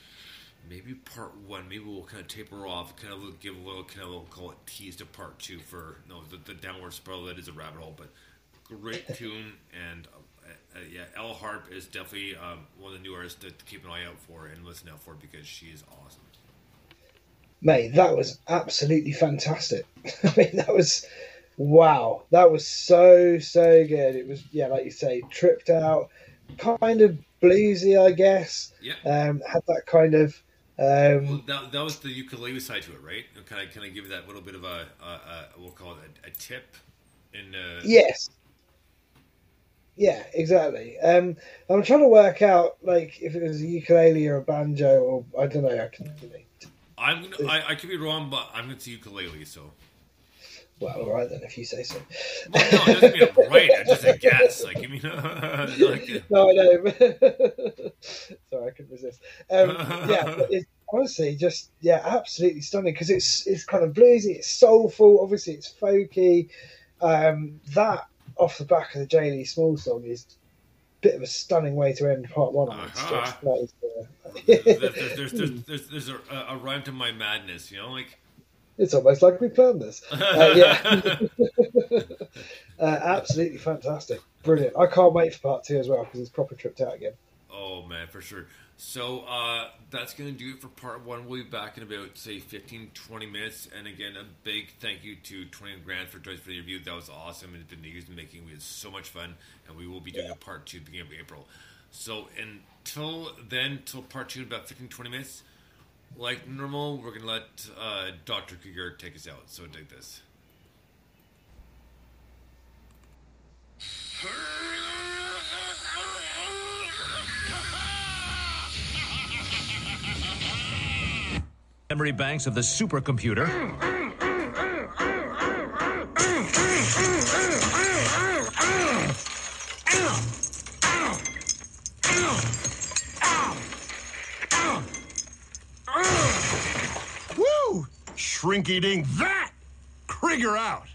maybe part one. Maybe we'll kind of taper off, kind of give a little kind of we'll call it tease to part two for no the, the downward spiral that is a rabbit hole. But great tune and. Uh, uh, yeah, Elle Harp is definitely um, one of the new artists to keep an eye out for and listen out for because she is awesome. Mate, that was absolutely fantastic. I mean, that was wow. That was so so good. It was yeah, like you say, tripped out, kind of bluesy, I guess. Yeah. Um, had that kind of um, Well, that, that was the ukulele side to it, right? Kind of, kind of give that little bit of a, a, a we'll call it a, a tip. In uh, yes. Yeah, exactly. Um, I'm trying to work out like if it was a ukulele or a banjo or I don't know. I can, you know, I'm gonna, I, I could be wrong, but I'm going to ukulele. So, well, all right then, if you say so. well, no, it doesn't mean I'm right. I just a guess. Like, give me like, uh, no, I know. Sorry, I couldn't resist. Um, yeah, but it's honestly just yeah, absolutely stunning because it's it's kind of bluesy, it's soulful. Obviously, it's folky. Um, that off the back of the J. Lee Small song is a bit of a stunning way to end part one. Uh-huh. is, uh, there's, there's, there's, there's, there's a, a rhyme to my madness. You know, like It's almost like we planned this. Uh, yeah. uh, absolutely fantastic. Brilliant. I can't wait for part two as well because it's proper tripped out again. Oh man, for sure. So uh, that's going to do it for part one. We'll be back in about say 15, 20 minutes. And again, a big thank you to 20 Grand for joining us for the review. That was awesome. It's been years in making. We had so much fun, and we will be doing a part two at the beginning of April. So until then, till part two in about 15, 20 minutes. Like normal, we're to let uh, Dr. Krieger take us out. So take this. Memory banks of the supercomputer. Shrink eating that! Krieger out!